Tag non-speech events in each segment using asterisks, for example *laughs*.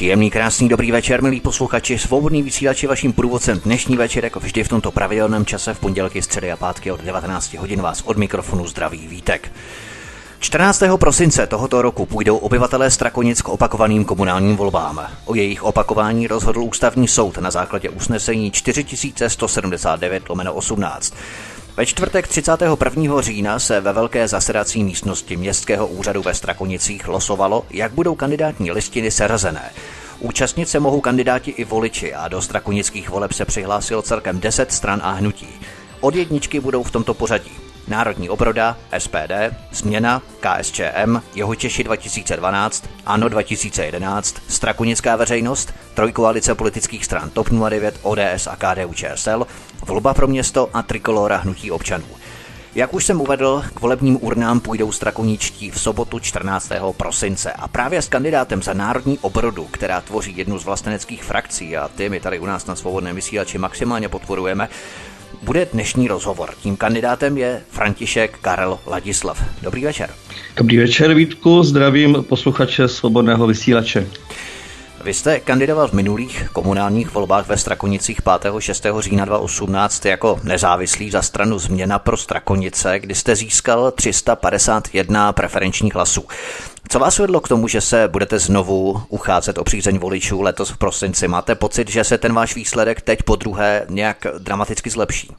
Příjemný, krásný, dobrý večer, milí posluchači. Svobodný vysílač je vaším průvodcem dnešní večer, jako vždy v tomto pravidelném čase v pondělky, středy a pátky od 19 hodin vás od mikrofonu zdraví Vítek. 14. prosince tohoto roku půjdou obyvatelé Strakonic k opakovaným komunálním volbám. O jejich opakování rozhodl ústavní soud na základě usnesení 4179 18. Ve čtvrtek 31. října se ve velké zasedací místnosti Městského úřadu ve Strakonicích losovalo, jak budou kandidátní listiny serazené. Účastnit se mohou kandidáti i voliči a do strakonických voleb se přihlásilo celkem 10 stran a hnutí. Od jedničky budou v tomto pořadí. Národní obroda, SPD, Změna, KSČM, Češi 2012, ANO 2011, Strakonická veřejnost, Trojkoalice politických stran TOP 09, ODS a KDU ČSL, Volba pro město a Trikolora hnutí občanů. Jak už jsem uvedl, k volebním urnám půjdou strakoničtí v sobotu 14. prosince a právě s kandidátem za národní obrodu, která tvoří jednu z vlasteneckých frakcí a ty my tady u nás na svobodném vysílači maximálně podporujeme, bude dnešní rozhovor. Tím kandidátem je František Karel Ladislav. Dobrý večer. Dobrý večer, Vítku, zdravím posluchače Svobodného vysílače. Vy jste kandidoval v minulých komunálních volbách ve Strakonicích 5. 6. října 2018 jako nezávislý za stranu Změna pro Strakonice, kdy jste získal 351 preferenčních hlasů. Co vás vedlo k tomu, že se budete znovu ucházet o přízeň voličů letos v prosinci? Máte pocit, že se ten váš výsledek teď po druhé nějak dramaticky zlepší?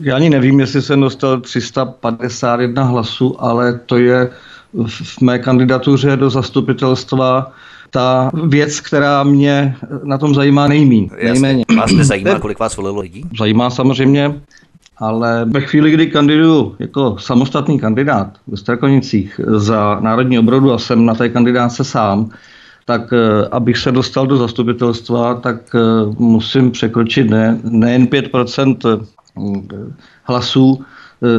Já ani nevím, jestli jsem dostal 351 hlasů, ale to je v mé kandidatuře do zastupitelstva ta věc, která mě na tom zajímá nejmín, nejméně. Vás nezajímá, kolik vás volilo lidí? Zajímá samozřejmě, ale ve chvíli, kdy kandiduju jako samostatný kandidát ve Strakonicích za národní obrodu a jsem na té kandidáce sám, tak eh, abych se dostal do zastupitelstva, tak eh, musím překročit ne, nejen 5% eh, hlasů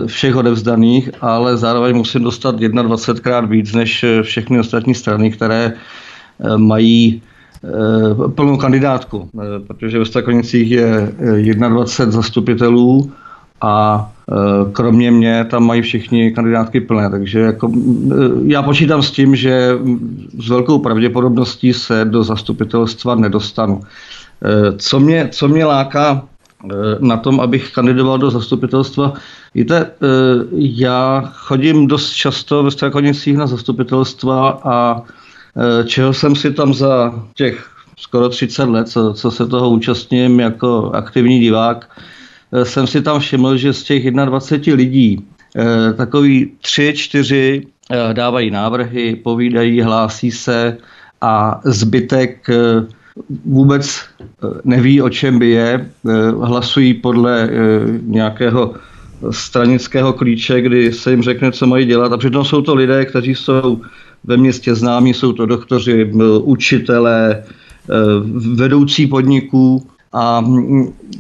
všech odevzdaných, ale zároveň musím dostat 21krát víc než všechny ostatní strany, které mají plnou kandidátku, protože ve Strakonicích je 21 zastupitelů a kromě mě tam mají všichni kandidátky plné, takže jako, já počítám s tím, že s velkou pravděpodobností se do zastupitelstva nedostanu. Co mě, co mě láká na tom, abych kandidoval do zastupitelstva. Víte, já chodím dost často ve Strakonicích na zastupitelstva a Eh, čeho jsem si tam za těch skoro 30 let, co, co se toho účastním jako aktivní divák, jsem si tam všiml, že z těch 21 lidí eh, takový tři, čtyři dávají návrhy, povídají, hlásí se a zbytek vůbec neví, o čem by je. Hlasují podle nějakého stranického klíče, kdy se jim řekne, co mají dělat. A přitom jsou to lidé, kteří jsou ve městě známí, jsou to doktoři, učitelé, vedoucí podniků. A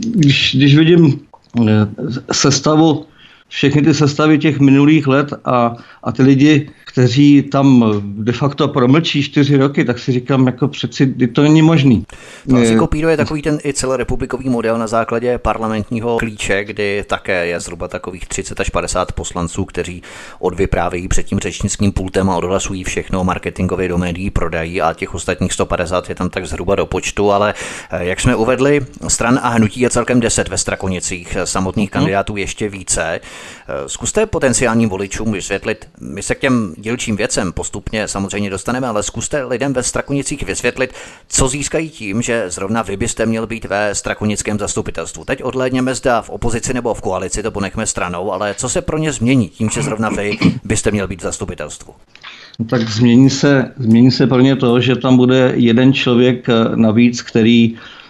když, když vidím e, sestavu, všechny ty sestavy těch minulých let a, a ty lidi, kteří tam de facto promlčí čtyři roky, tak si říkám, jako přeci to není možný. To asi kopíruje takový ten i celorepublikový model na základě parlamentního klíče, kdy také je zhruba takových 30 až 50 poslanců, kteří odvyprávějí před tím řečnickým pultem a odhlasují všechno marketingově do médií, prodají a těch ostatních 150 je tam tak zhruba do počtu, ale eh, jak jsme uvedli, stran a hnutí je celkem 10 ve Strakonicích, samotných hmm. kandidátů ještě více. Eh, zkuste potenciálním voličům vysvětlit, my se k těm dílčím věcem postupně samozřejmě dostaneme, ale zkuste lidem ve Strakonicích vysvětlit, co získají tím, že zrovna vy byste měl být ve Strakonickém zastupitelstvu. Teď odhlédněme zda v opozici nebo v koalici, to ponechme stranou, ale co se pro ně změní tím, že zrovna vy byste měl být v zastupitelstvu? No tak změní se, změní se pro ně to, že tam bude jeden člověk eh, navíc, který eh,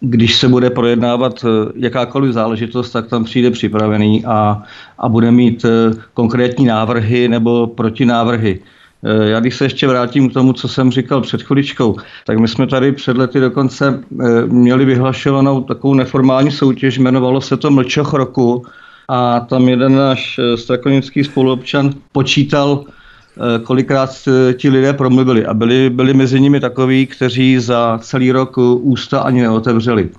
když se bude projednávat eh, jakákoliv záležitost, tak tam přijde připravený a, a bude mít eh, konkrétní návrhy nebo protinávrhy. Eh, já když se ještě vrátím k tomu, co jsem říkal před chviličkou, tak my jsme tady před lety dokonce měli vyhlašovanou takovou neformální soutěž, jmenovalo se to Mlčoch roku a tam jeden náš strakonický spoluobčan počítal Eh, kolikrát eh, ti lidé promluvili a byli, byli mezi nimi takoví, kteří za celý rok ústa ani neotevřeli.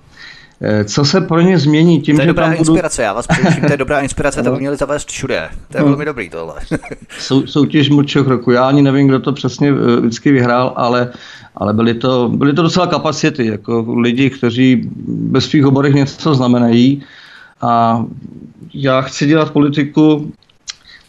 Eh, co se pro ně změní tím, to je že dobrá tam budu... inspirace, já vás především, to je dobrá *laughs* inspirace, to by měli zavést všude. To je velmi dobrý tohle. *laughs* Sou, soutěž mlčích roku. Já ani nevím, kdo to přesně eh, vždycky vyhrál, ale, ale byly, to, byly to docela kapacity, jako lidi, kteří ve svých oborech něco znamenají. A já chci dělat politiku,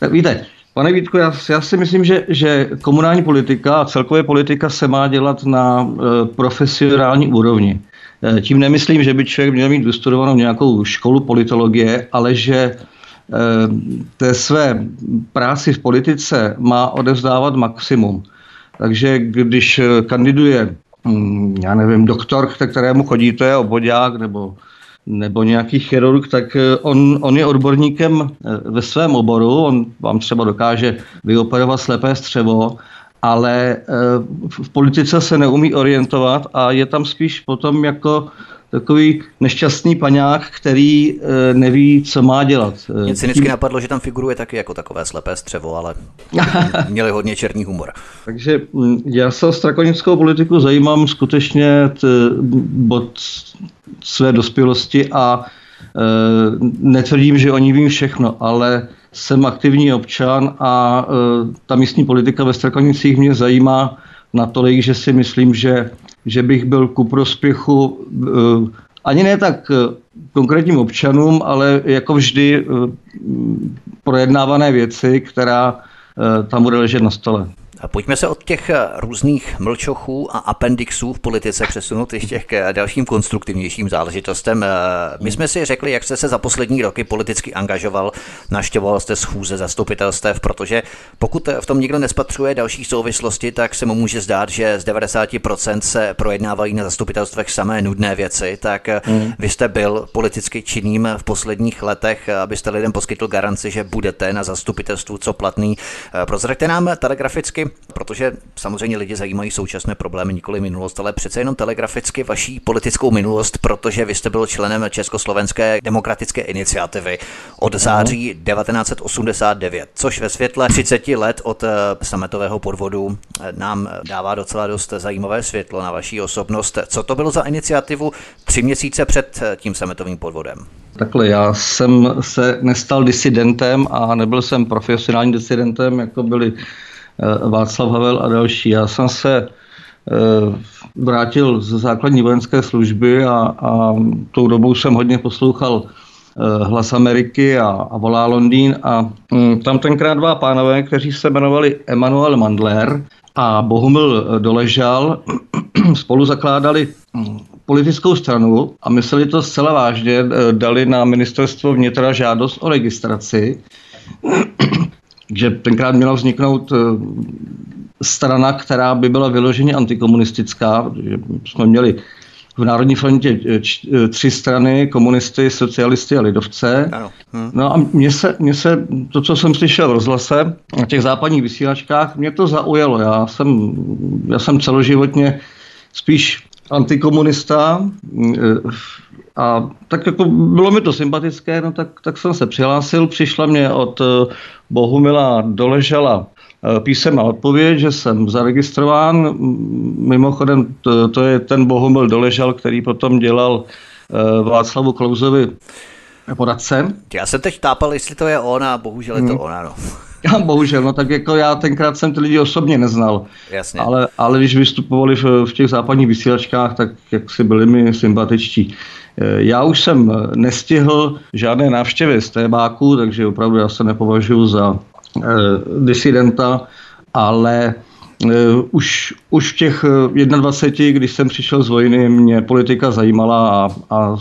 tak víte, Pane Vítku, já, já si myslím, že, že komunální politika a celkově politika se má dělat na e, profesionální úrovni. E, tím nemyslím, že by člověk měl mít vystudovanou nějakou školu politologie, ale že e, té své práci v politice má odevzdávat maximum. Takže když kandiduje, hm, já nevím, doktor, k kterému chodíte, obvodák nebo nebo nějaký chirurg, tak eh, on, on je odborníkem eh, ve svém oboru, on vám třeba dokáže vyoperovat slepé střevo, ale eh, v politice se neumí orientovat a je tam spíš potom jako takový nešťastný paňák, který e, neví, co má dělat. Mě cynicky Tím... napadlo, že tam figuruje taky jako takové slepé střevo, ale *laughs* měli hodně černý humor. Takže mm, já se o strakonickou politiku zajímám skutečně t, od své dospělosti a e, netvrdím, že oni vím všechno, ale jsem aktivní občan a e, ta místní politika ve Strakonicích mě zajímá natolik, že si myslím, že že bych byl ku prospěchu eh, ani ne tak eh, konkrétním občanům, ale jako vždy eh, projednávané věci, která tam bude ležet na stole. Pojďme se od těch eh, různých mlčochů a appendixů v politice přesunout ještě k eh, dalším konstruktivnějším záležitostem. Eh, my jsme si řekli, jak jste se za poslední roky politicky angažoval, naštěvoval jste schůze zastupitelstev, protože pokud v tom někdo nespatřuje další souvislosti, tak se mu může zdát, že z 90% se projednávají na zastupitelstvech samé nudné věci, tak mm. vy jste byl politicky činným v posledních letech, abyste lidem poskytl garanci, že budete na zastupitelstvu co platný. Prozraďte nám telegraficky, protože samozřejmě lidi zajímají současné problémy, nikoli minulost, ale přece jenom telegraficky vaší politickou minulost, protože vy jste byl členem Československé demokratické iniciativy od září 1989, což ve světle 30 let od eh, sametového podvodu eh, nám dává docela dost zajímavé světlo na vaší osobnost. Co to bylo za iniciativu tři měsíce před eh, tím sametovým podvodem? Takhle, já jsem se nestal disidentem a nebyl jsem profesionálním disidentem, jako byli Eh, Václav Havel a další. Já jsem se eh, vrátil ze základní vojenské služby a, a tou dobou jsem hodně poslouchal eh, Hlas Ameriky a, a Volá Londýn a mm, tam tenkrát dva pánové, kteří se jmenovali Emanuel Mandler a Bohumil Doležal, *clears throat* spolu zakládali mm, politickou stranu a mysleli to zcela vážně, dali na ministerstvo vnitra žádost o registraci že tenkrát měla vzniknout eh, strana, která by byla vyloženě antikomunistická, protože jsme měli v Národní frontě eh, eh, tři strany, komunisty, socialisty a lidovce. Ano. Hm. No a mně se, mně se, to, co jsem slyšel v rozhlase, na těch západních vysílačkách, mě to zaujalo. Já jsem, já jsem celoživotně spíš antikomunista a tak jako bylo mi to sympatické, no tak, tak jsem se přihlásil. Přišla mě od eh, Bohumila Doležela eh, písemná odpověď, že jsem zaregistrován. Mimochodem to, to je ten Bohumil Doležel, který potom dělal eh, Václavu Klouzovi poradce. Já jsem teď tápal, jestli to je on a bohužel je to hmm. on, ano. Já bohužel, no tak jako já tenkrát jsem ty lidi osobně neznal. Jasně. Ale, ale když vystupovali v, v těch západních vysílačkách, tak jak si byli mi sympatičtí. Eh, já už jsem nestihl žádné návštěvy z Tébáku, takže opravdu já se nepovažuji za eh, disidenta, ale eh, už, už v těch 21, když jsem přišel z vojny, mě politika zajímala a, a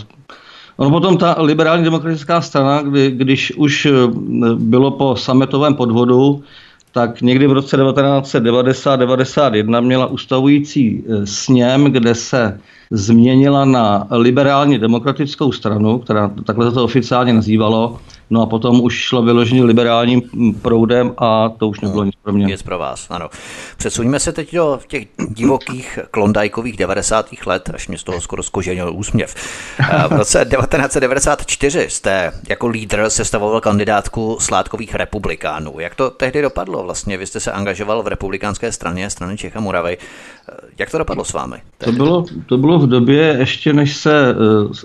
Ono potom ta liberální demokratická strana, kdy, když už eh, bylo po sametovém podvodu, tak někdy v roce 1990-91 měla ustavující eh, sněm, kde se změnila na liberálně demokratickou stranu, která takhle se to oficiálně nazývalo, no a potom už šlo vyloženě liberálním proudem a to už nebylo nic pro mě. Nic pro vás, ano. Přesuníme se teď do těch divokých klondajkových 90. let, až mě z toho skoro skoženil úsměv. *laughs* V roce 1994 jste jako lídr sestavoval kandidátku sládkových republikánů. Jak to tehdy dopadlo vlastně? Vy jste se angažoval v republikánské straně, strany Čech a Moravy. Jak to dopadlo s vámi? To bylo, to bylo v době, ještě než se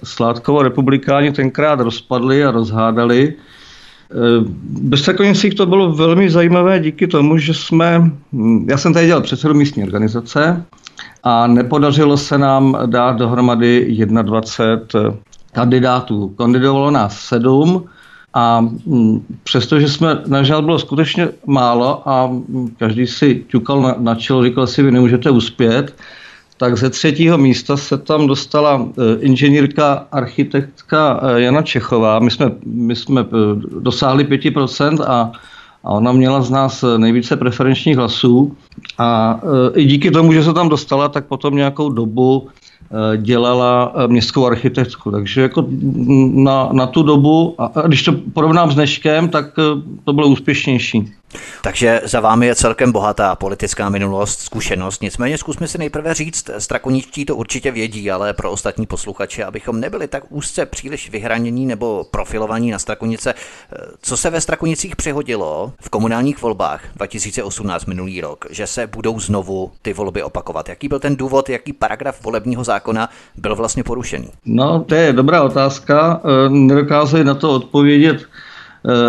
Sládkovo republikáni tenkrát rozpadli a rozhádali. Bez Strakonicích to bylo velmi zajímavé díky tomu, že jsme, hm, já jsem tady dělal předsedu místní organizace a nepodařilo se nám dát dohromady 21 kandidátů. Kandidovalo nás sedm a hm, přestože jsme, na žád bylo skutečně málo a každý si ťukal na, na čelo, říkal si, vy nemůžete uspět, tak ze třetího místa se tam dostala eh, inženýrka, architektka eh, Jana Čechová. My jsme, my jsme eh, dosáhli 5% a, a ona měla z nás nejvíce preferenčních hlasů. A i díky tomu, že se tam dostala, tak potom nějakou dobu dělala městskou architektku. Takže jako na, na tu dobu, a když to porovnám s dneškem, tak to bylo úspěšnější. Takže za vámi je celkem bohatá politická minulost, zkušenost. Nicméně zkusme si nejprve říct, strakoničtí to určitě vědí, ale pro ostatní posluchače, abychom nebyli tak úzce příliš vyhranění nebo profilovaní na Strakonice. Co se ve Strakonicích přihodilo v komunálních volbách 2018 minulý rok, že se budou znovu ty volby opakovat? Jaký byl ten důvod, jaký paragraf volebního zákona byl vlastně porušený? No, to je dobrá otázka. Nedokázali na to odpovědět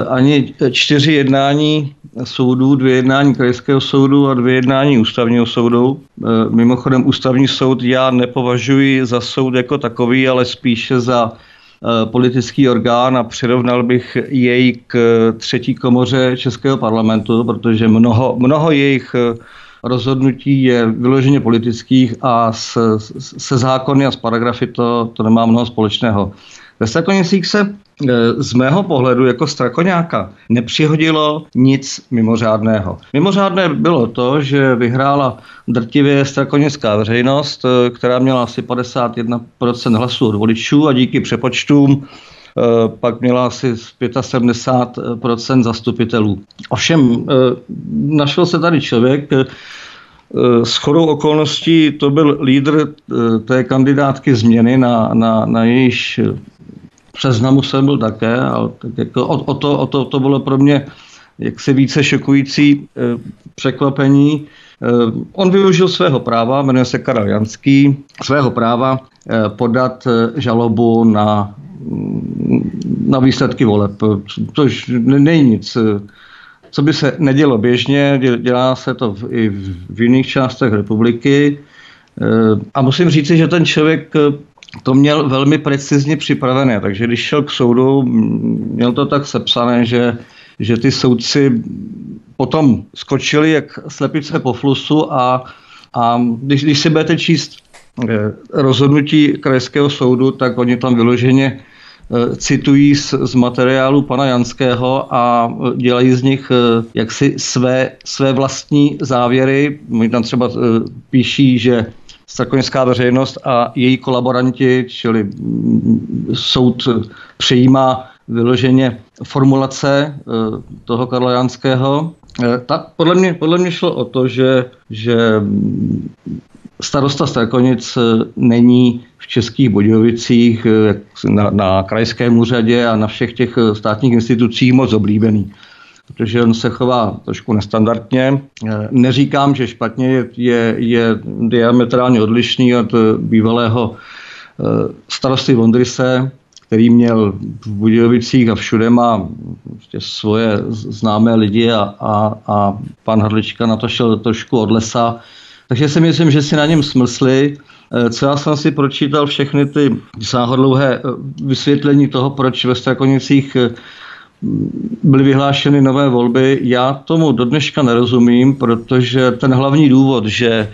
ani čtyři jednání soudů, dvě jednání krajského soudu a dvě jednání ústavního soudu. Eh, mimochodem ústavní soud já nepovažuji za soud jako takový, ale spíše za eh, politický orgán a přirovnal bych jej k třetí komoře Českého parlamentu, protože mnoho, mnoho jejich rozhodnutí je vyloženě politických a se, se zákony a s paragrafy to, to nemá mnoho společného. Ve Strakonicích se z mého pohledu jako strakoňáka nepřihodilo nic mimořádného. Mimořádné bylo to, že vyhrála drtivě strakonická veřejnost, e, která měla asi 51% hlasů od voličů a díky přepočtům e, pak měla asi 75% zastupitelů. Ovšem, našel se tady člověk, s chodou okolností to byl lídr té kandidátky změny, na, na, na jejíž seznamu jsem byl také, ale tak jako o, o, to, o to, to bylo pro mě jaksi více šokující e, překvapení. E, on využil svého práva, jmenuje se Karel Janský, svého práva e, podat žalobu na, na výsledky voleb, což není nic. Co by se nedělo běžně, dělá se to v, i v jiných částech republiky. A musím říci, že ten člověk to měl velmi precizně připravené, takže když šel k soudu, měl to tak sepsané, že, že ty soudci potom skočili jak slepice po flusu a, a když, když si budete číst eh, rozhodnutí krajského soudu, tak oni tam vyloženě eh, citují z, z materiálu pana Janského a dělají z nich eh, jaksi své, své vlastní závěry. Oni tam třeba píší, že strakonická veřejnost a její kolaboranti, čili mm, soud přijímá vyloženě formulace eh, toho Karla Janského. Eh, tak podle mě, podle mě šlo o to, že, že starosta Strakonic eh, není v Českých Budějovicích na, na krajském úřadě a na všech těch státních institucích moc oblíbený protože on se chová trošku nestandardně. Eh, neříkám, že špatně je, je, je diametrálně odlišný od bývalého eh, starosty Vondrise, který měl v Budějovicích a všude má prostě svoje známé lidi a, a, a pan Hrdlička na to šel trošku od lesa. Takže si myslím, že si na něm smysli. Eh, co já jsem si pročítal všechny ty sáhodlouhé vysvětlení toho, proč ve Strakonicích byly vyhlášeny nové volby. Já tomu do dneška nerozumím, protože ten hlavní důvod, že eh,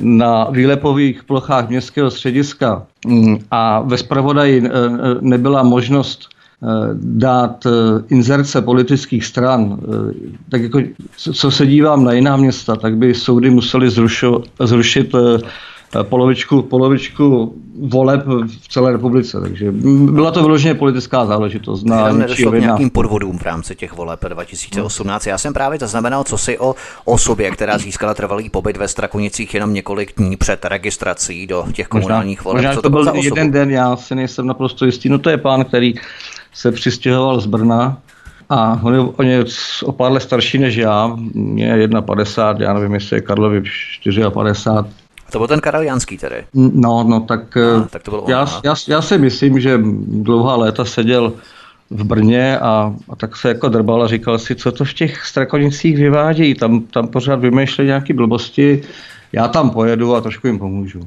na výlepových plochách městského střediska mm, a ve zpravodaji eh, nebyla možnost eh, dát inzerce politických stran, tak jako co se dívám na jiná města, tak by soudy museli zrušit polovičku, polovičku voleb v celé republice. Takže byla to vyloženě politická záležitost. Na nedošlo k nějakým podvodům v rámci těch voleb 2018. Já jsem právě zaznamenal co si o osobě, která získala trvalý pobyt ve Strakonicích jenom několik dní před registrací do těch komunálních voleb. Možná, co to, to byl jeden den, já si nejsem naprosto jistý. No to je pán, který se přistěhoval z Brna A on je, on je o pár let starší než já, mě je 51, já nevím, jestli je Karlovi 54. To byl ten Karel Janský tedy. No, no, tak, a, tak to bylo já, já, já si myslím, že dlouhá léta seděl v Brně a, a tak se jako drbal a říkal si, co to v těch strakonicích vyvádějí, tam, tam pořád vymýšleli nějaké blbosti, já tam pojedu a trošku jim pomůžu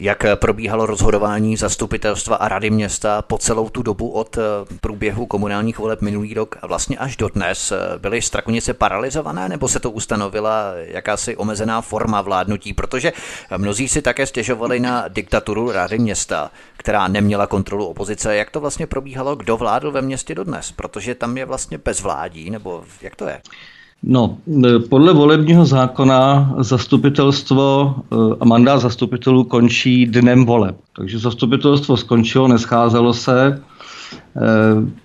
jak probíhalo rozhodování zastupitelstva a rady města po celou tu dobu od eh, průběhu komunálních voleb minulý rok a vlastně až do dnes. Byly Strakonice paralizované nebo se to ustanovila jakási omezená forma vládnutí? Protože mnozí si také stěžovali na diktaturu rady města, která neměla kontrolu opozice. Jak to vlastně probíhalo? Kdo vládl ve městě dodnes? Protože tam je vlastně bezvládí, nebo jak to je? No, e, podle volebního zákona zastupitelstvo e, a mandát zastupitelů končí dnem voleb. Takže zastupitelstvo skončilo, nescházelo se. E,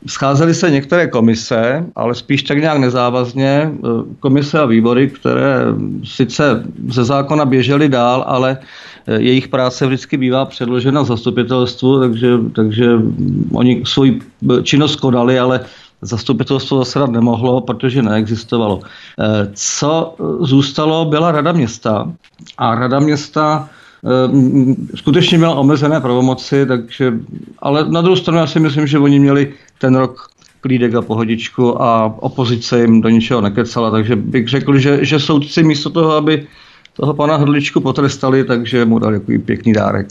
scházely se některé komise, ale spíš tak nějak nezávazně. Komise a výbory, které sice ze zákona běžely dál, ale jejich práce vždycky bývá předložena zastupitelstvu, takže, takže oni svoji činnost konali, ale zastupitelstvo zasedat nemohlo, protože neexistovalo. Eh, co zůstalo, byla rada města a rada města eh, skutečně měla omezené pravomoci, takže, ale na druhou stranu já si myslím, že oni měli ten rok klídek a pohodičku a opozice jim do ničeho nekecala, takže bych řekl, že, že soudci místo toho, aby toho pana Hrdličku potrestali, takže mu dali takový pěkný dárek.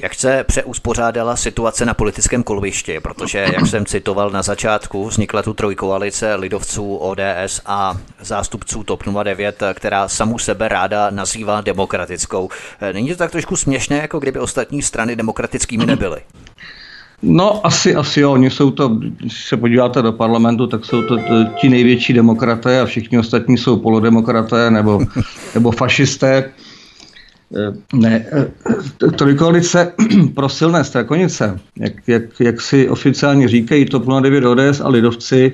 Jak se přeuspořádala situace na politickém kolbišti, protože, jak jsem citoval na začátku, vznikla tu trojkoalice lidovců ODS a zástupců TOP 09, která samu sebe ráda nazývá demokratickou. Není to tak trošku směšné, jako kdyby ostatní strany demokratickými nebyly? No, asi, asi jo. Oni jsou to, když se podíváte do parlamentu, tak jsou to ti největší demokraté a všichni ostatní jsou polodemokraté nebo, nebo fašisté. Eh, ne, eh, trojkoalice *clears throat* pro silné strakonice, jak, jak, jak si oficiálně říkají TOP 09 ODS a lidovci,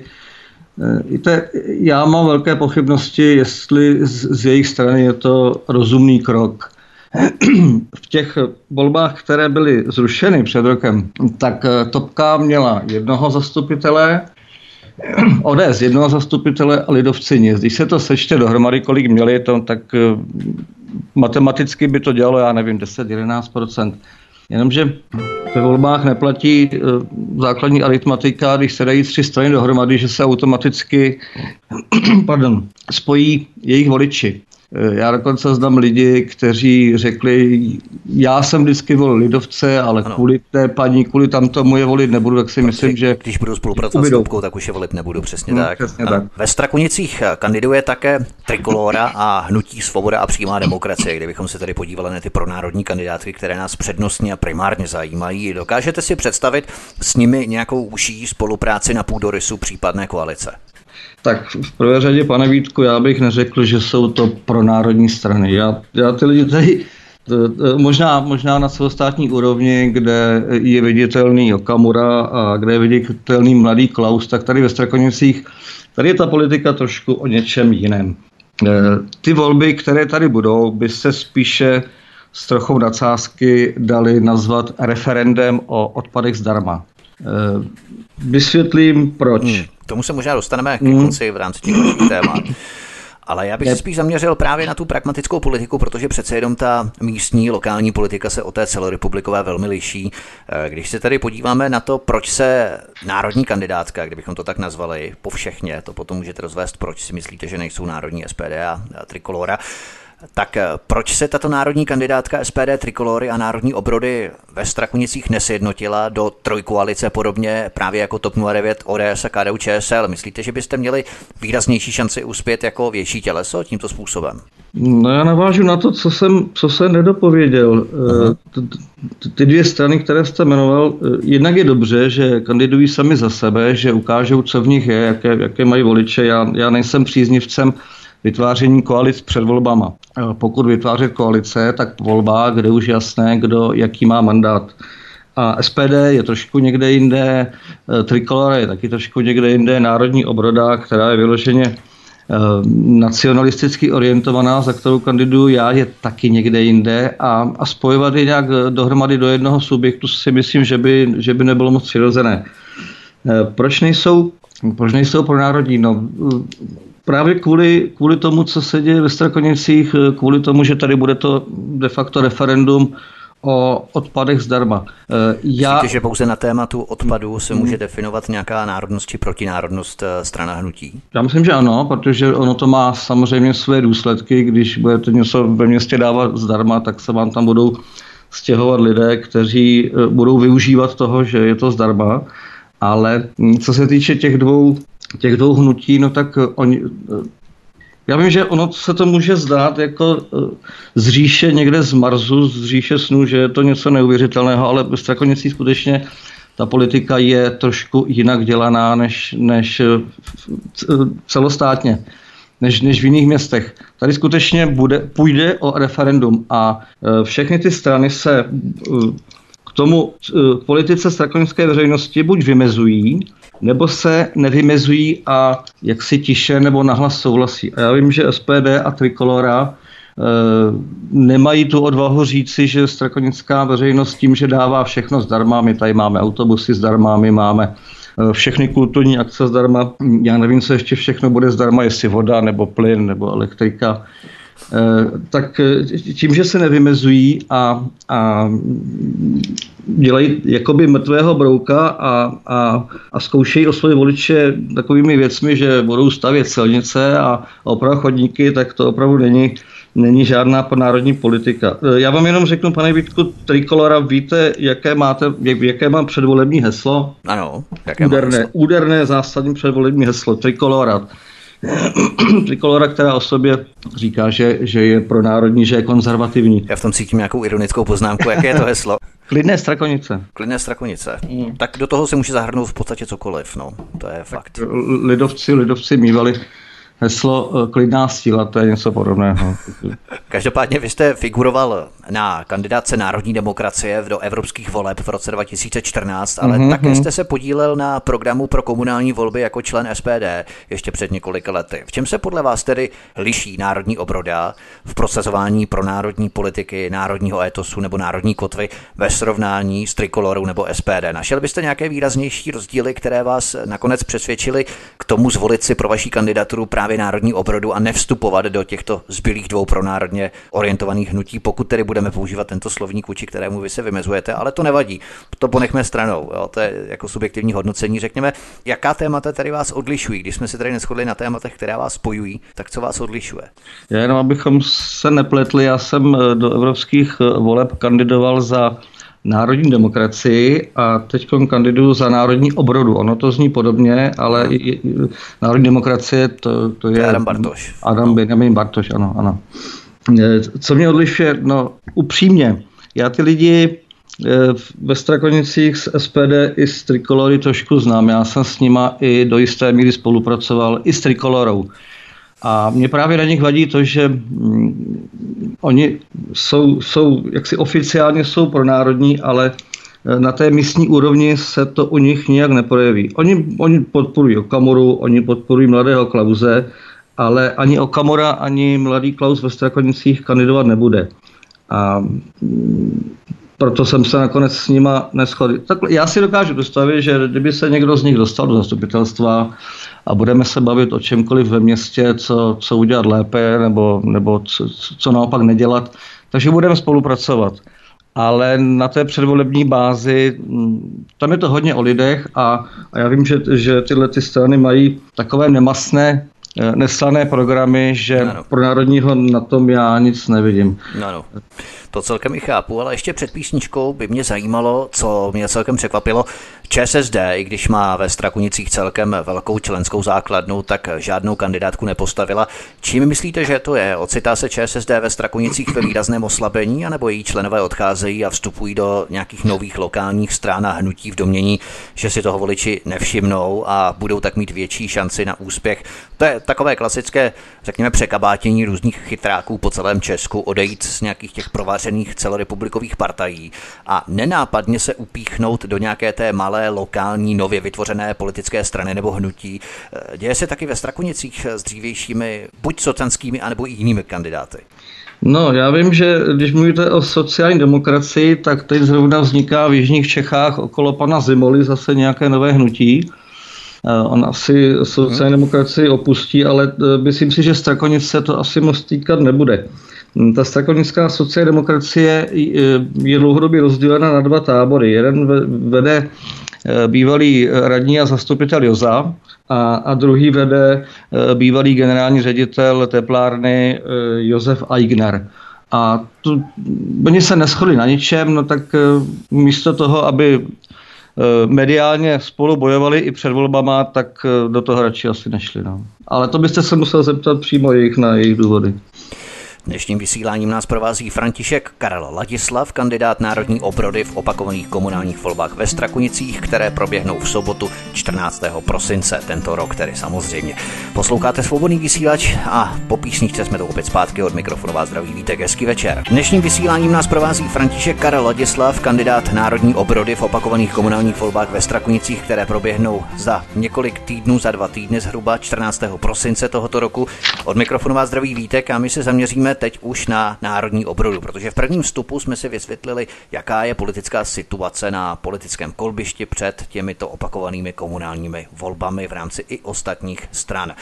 eh, Víte, já mám velké pochybnosti, jestli z, z jejich strany je to rozumný krok. *clears throat* V těch volbách, které byly zrušeny před rokem, tak Topka měla jednoho zastupitele, *clears throat* ODS jednoho zastupitele a lidovci nic. Když se to sečte dohromady, kolik měli, to, tak matematicky by to dělalo, já nevím, 10-11%. Jenomže ve volbách neplatí e, základní aritmatika, když se dají tři strany dohromady, že se automaticky *clears throat* pardon, spojí jejich voliči. Eh, já dokonce znám lidi, kteří řekli, já jsem vždycky volil lidovce, ale ano. kvůli té paní, kvůli tam tomu je volit nebudu, tak si Takže myslím, že... Když budu spolupracovat s Lubkou, tak už je volit nebudu, přesně hmm, tak. Přesně tak. Ve Strakonicích eh, kandiduje také Trikolora a Hnutí Svoboda a přímá demokracie, kdybychom se tady podívali na ty pronárodní kandidátky, které nás přednostně a primárně zajímají. Dokážete si představit s nimi nějakou užší spolupráci na půdorysu případné koalice? Tak v prvé řadě, pane Vítku, já bych neřekl, že jsou to pro národní strany. Já, já ty lidi tady Možná, možná na celostátní úrovni, kde je viditelný Okamura a kde je viditelný mladý Klaus, tak tady ve Strakonicích, tady je ta politika trošku o něčem jiném. E, ty volby, které tady budou, by se spíše s trochou nadsázky dali nazvat referendem o odpadech zdarma. E, vysvětlím proč. Hmm. Tomu se možná dostaneme ke konci v rámci těch dalších témat. Ale já bych se spíš zaměřil právě na tu pragmatickou politiku, protože přece jenom ta místní, lokální politika se o té celorepublikové velmi liší. Eh, když se tady podíváme na to, proč se národní kandidátka, kdybychom to tak nazvali, po všechně, to potom můžete rozvést, proč si myslíte, že nejsou národní SPD a Trikolora, tak eh, proč se tato národní kandidátka SPD Trikolory a národní obrody ve Strakonicích nesjednotila do trojkoalice podobně právě jako TOP 09, ODS a KDU ČSL? Myslíte, že byste měli výraznější šanci uspět jako větší těleso tímto způsobem? No já navážu na to, co jsem, co jsem nedopověděl. Eh, ty dvě strany, které jste jmenoval, eh, jednak je dobře, že kandidují sami za sebe, že ukážou, co v nich je, jaké, jaké mají voliče. Já, já nejsem příznivcem vytváření koalic před volbama. Pokud vytvářet koalice, tak volba, kde už jasné, kdo jaký má mandát. A SPD je trošku někde jinde, e, Trikolora je taky trošku někde jinde, Národní obroda, která je vyloženě e, nacionalisticky orientovaná, za kterou kandiduju já, je taky někde jinde a, a spojovat je nějak dohromady do jednoho subjektu si myslím, že by, že by nebylo moc přirozené. E, proč nejsou Proč nejsou pro národní? No, právě kvůli, kvůli tomu, co se děje ve Strakonicích, kvůli tomu, že tady bude to de facto referendum o odpadech zdarma. Eh, já... Myslíte, že pouze na tématu odpadů se může definovat nějaká národnost či protinárodnost eh, strana hnutí? Já myslím, že ano, protože ono to má samozřejmě své důsledky. Když budete něco ve městě dávat zdarma, tak se vám tam budou stěhovat lidé, kteří eh, budou využívat toho, že je to zdarma. Ale co se týče těch dvou, těch dvou hnutí, no tak oni, já vím, že ono se to může zdát jako eh, z říše někde z Marsu, z říše snů, že je to něco neuvěřitelného, ale v Strakonicí skutečně ta politika je trošku jinak dělaná než, než eh, celostátně, než, než v jiných městech. Tady skutečně bude, půjde o referendum a eh, všechny ty strany se tomu k politice strakonické veřejnosti buď vymezují, nebo se nevymezují a jak si tiše nebo nahlas souhlasí. A já vím, že SPD a Trikolora e, nemají tu odvahu říci, že strakonická veřejnost tím, že dává všechno zdarma, my tady máme autobusy zdarma, my máme e, všechny kulturní akce zdarma, já nevím, co ještě všechno bude zdarma, jestli voda nebo plyn nebo elektrika, tak eh, tím, že se nevymezují a, a dělají jakoby mrtvého brouka a, a, a zkoušejí oslovit voliče takovými věcmi, že budou stavět silnice a opravdu chodníky, tak to opravdu není, není žádná národní politika. Eh, já vám jenom řeknu, pane Vítku, Trikolora, víte, jaké máte, jaké mám předvolební heslo? Ano, jaké úderné, úderné zásadní předvolební heslo Trikolora. Trikolora, která o sobě říká, že, že je pro národní, že je konzervativní. Já v tom cítím nějakou ironickou poznámku. Jaké je to heslo? *laughs* Klidné strakonice. Klidné strakonice. Mm. Tak do toho se může zahrnout v podstatě cokoliv, no. To je fakt. Lidovci, lidovci mývali heslo eh, klidná síla, to je něco podobného. *laughs* Každopádně vy jste figuroval na kandidáce Národní demokracie do evropských voleb v roce 2014, ale mm-hmm. také jste se podílel na programu pro komunální volby jako člen SPD ještě před několika lety. V čem se podle vás tedy liší Národní obroda v prosazování pro národní politiky, národního etosu nebo národní kotvy ve srovnání s Trikolorou nebo SPD? Našel byste nějaké výraznější rozdíly, které vás nakonec přesvědčily k tomu zvolit si pro vaší kandidaturu právě právě národní obrodu a nevstupovat do těchto zbylých dvou pronárodně orientovaných hnutí, pokud tedy budeme používat tento slovník, vůči kterému vy se vymezujete, ale to nevadí. To ponechme stranou. Jo? To je jako subjektivní hodnocení. Řekněme, jaká témata tady vás odlišují? Když jsme se tady neschodli na tématech, která vás spojují, tak co vás odlišuje? Já jenom, abychom se nepletli, já jsem eh, do evropských eh, voleb kandidoval za národní demokracii a teď kandiduju za národní obrodu. Ono to zní podobně, ale i, národní demokracie to, to je... Adam Bartoš. Adam Benjamin Bartoš, ano, ano. E, co mě odlišuje? No, upřímně, já ty lidi e, ve Strakonicích s SPD i s Trikolory trošku znám. Já jsem s nima i do jisté míry spolupracoval i s Trikolorou. A mě právě na nich vadí to, že mm, oni jsou, jsou jaksi oficiálně jsou pro národní, ale e, na té místní úrovni se to u nich nijak neprojeví. Oni, oni podporují Okamoru, oni podporují mladého Klauze, ale ani Okamora, ani mladý Klaus ve Strakonicích kandidovat nebude. A mm, proto jsem se nakonec s nima neschodil. Tak já si dokážu představit, že kdyby se někdo z nich dostal do zastupitelstva a budeme se bavit o čemkoliv ve městě, co, co udělat lépe nebo, nebo co, co naopak nedělat, takže budeme spolupracovat. Ale na té předvolební bázi, mm, tam je to hodně o lidech a, a já vím, že, že tyhle ty strany mají takové nemastné eh, neslané programy, že ano. pro národního na tom já nic nevidím. Ano. To celkem i chápu, ale ještě před písničkou by mě zajímalo, co mě celkem překvapilo. ČSSD, i když má ve Strakunicích celkem velkou členskou základnu, tak žádnou kandidátku nepostavila. Čím myslíte, že to je? Ocitá se ČSSD ve Strakunicích ve výrazném oslabení, anebo její členové odcházejí a vstupují do nějakých nových lokálních stran a hnutí v domění, že si toho voliči nevšimnou a budou tak mít větší šanci na úspěch? To je takové klasické, řekněme, překabátění různých chytráků po celém Česku, odejít z nějakých těch provářených celorepublikových partají a nenápadně se upíchnout do nějaké té malé lokální nově vytvořené politické strany nebo hnutí. Eh, děje se taky ve Strakonicích s dřívějšími buď socanskými, anebo i jinými kandidáty. No, já vím, že když mluvíte o sociální demokracii, tak teď zrovna vzniká v Jižních Čechách okolo pana Zimoly zase nějaké nové hnutí. On asi sociální demokracii opustí, ale myslím si, že Strakonice to asi moc týkat nebude. Ta strakonická sociální demokracie je dlouhodobě rozdělena na dva tábory. Jeden vede bývalý radní a zastupitel Joza a, a druhý vede bývalý generální ředitel teplárny Josef Aigner. A tu, oni se neschodli na ničem, no tak místo toho, aby mediálně spolu bojovali i před volbama, tak do toho radši asi nešli. No. Ale to byste se musel zeptat přímo jejich na jejich důvody. Dnešním vysíláním nás provází František Karel Ladislav, kandidát Národní obrody v opakovaných komunálních volbách ve Strakunicích, které proběhnou v sobotu 14. prosince tento rok, tedy samozřejmě. Posloucháte svobodný vysílač a po písničce jsme to opět zpátky od mikrofonu vás zdraví vítek, hezký večer. Dnešním vysíláním nás provází František Karel Ladislav, kandidát Národní obrody v opakovaných komunálních volbách ve Strakunicích, které proběhnou za několik týdnů, za dva týdny zhruba 14. prosince tohoto roku. Od mikrofonu vás zdraví vítek a my se zaměříme teď už na národní obrodu, protože v prvním vstupu jsme si vysvětlili, jaká je politická situace na politickém kolbišti před těmito opakovanými komunálními volbami v rámci i ostatních stran.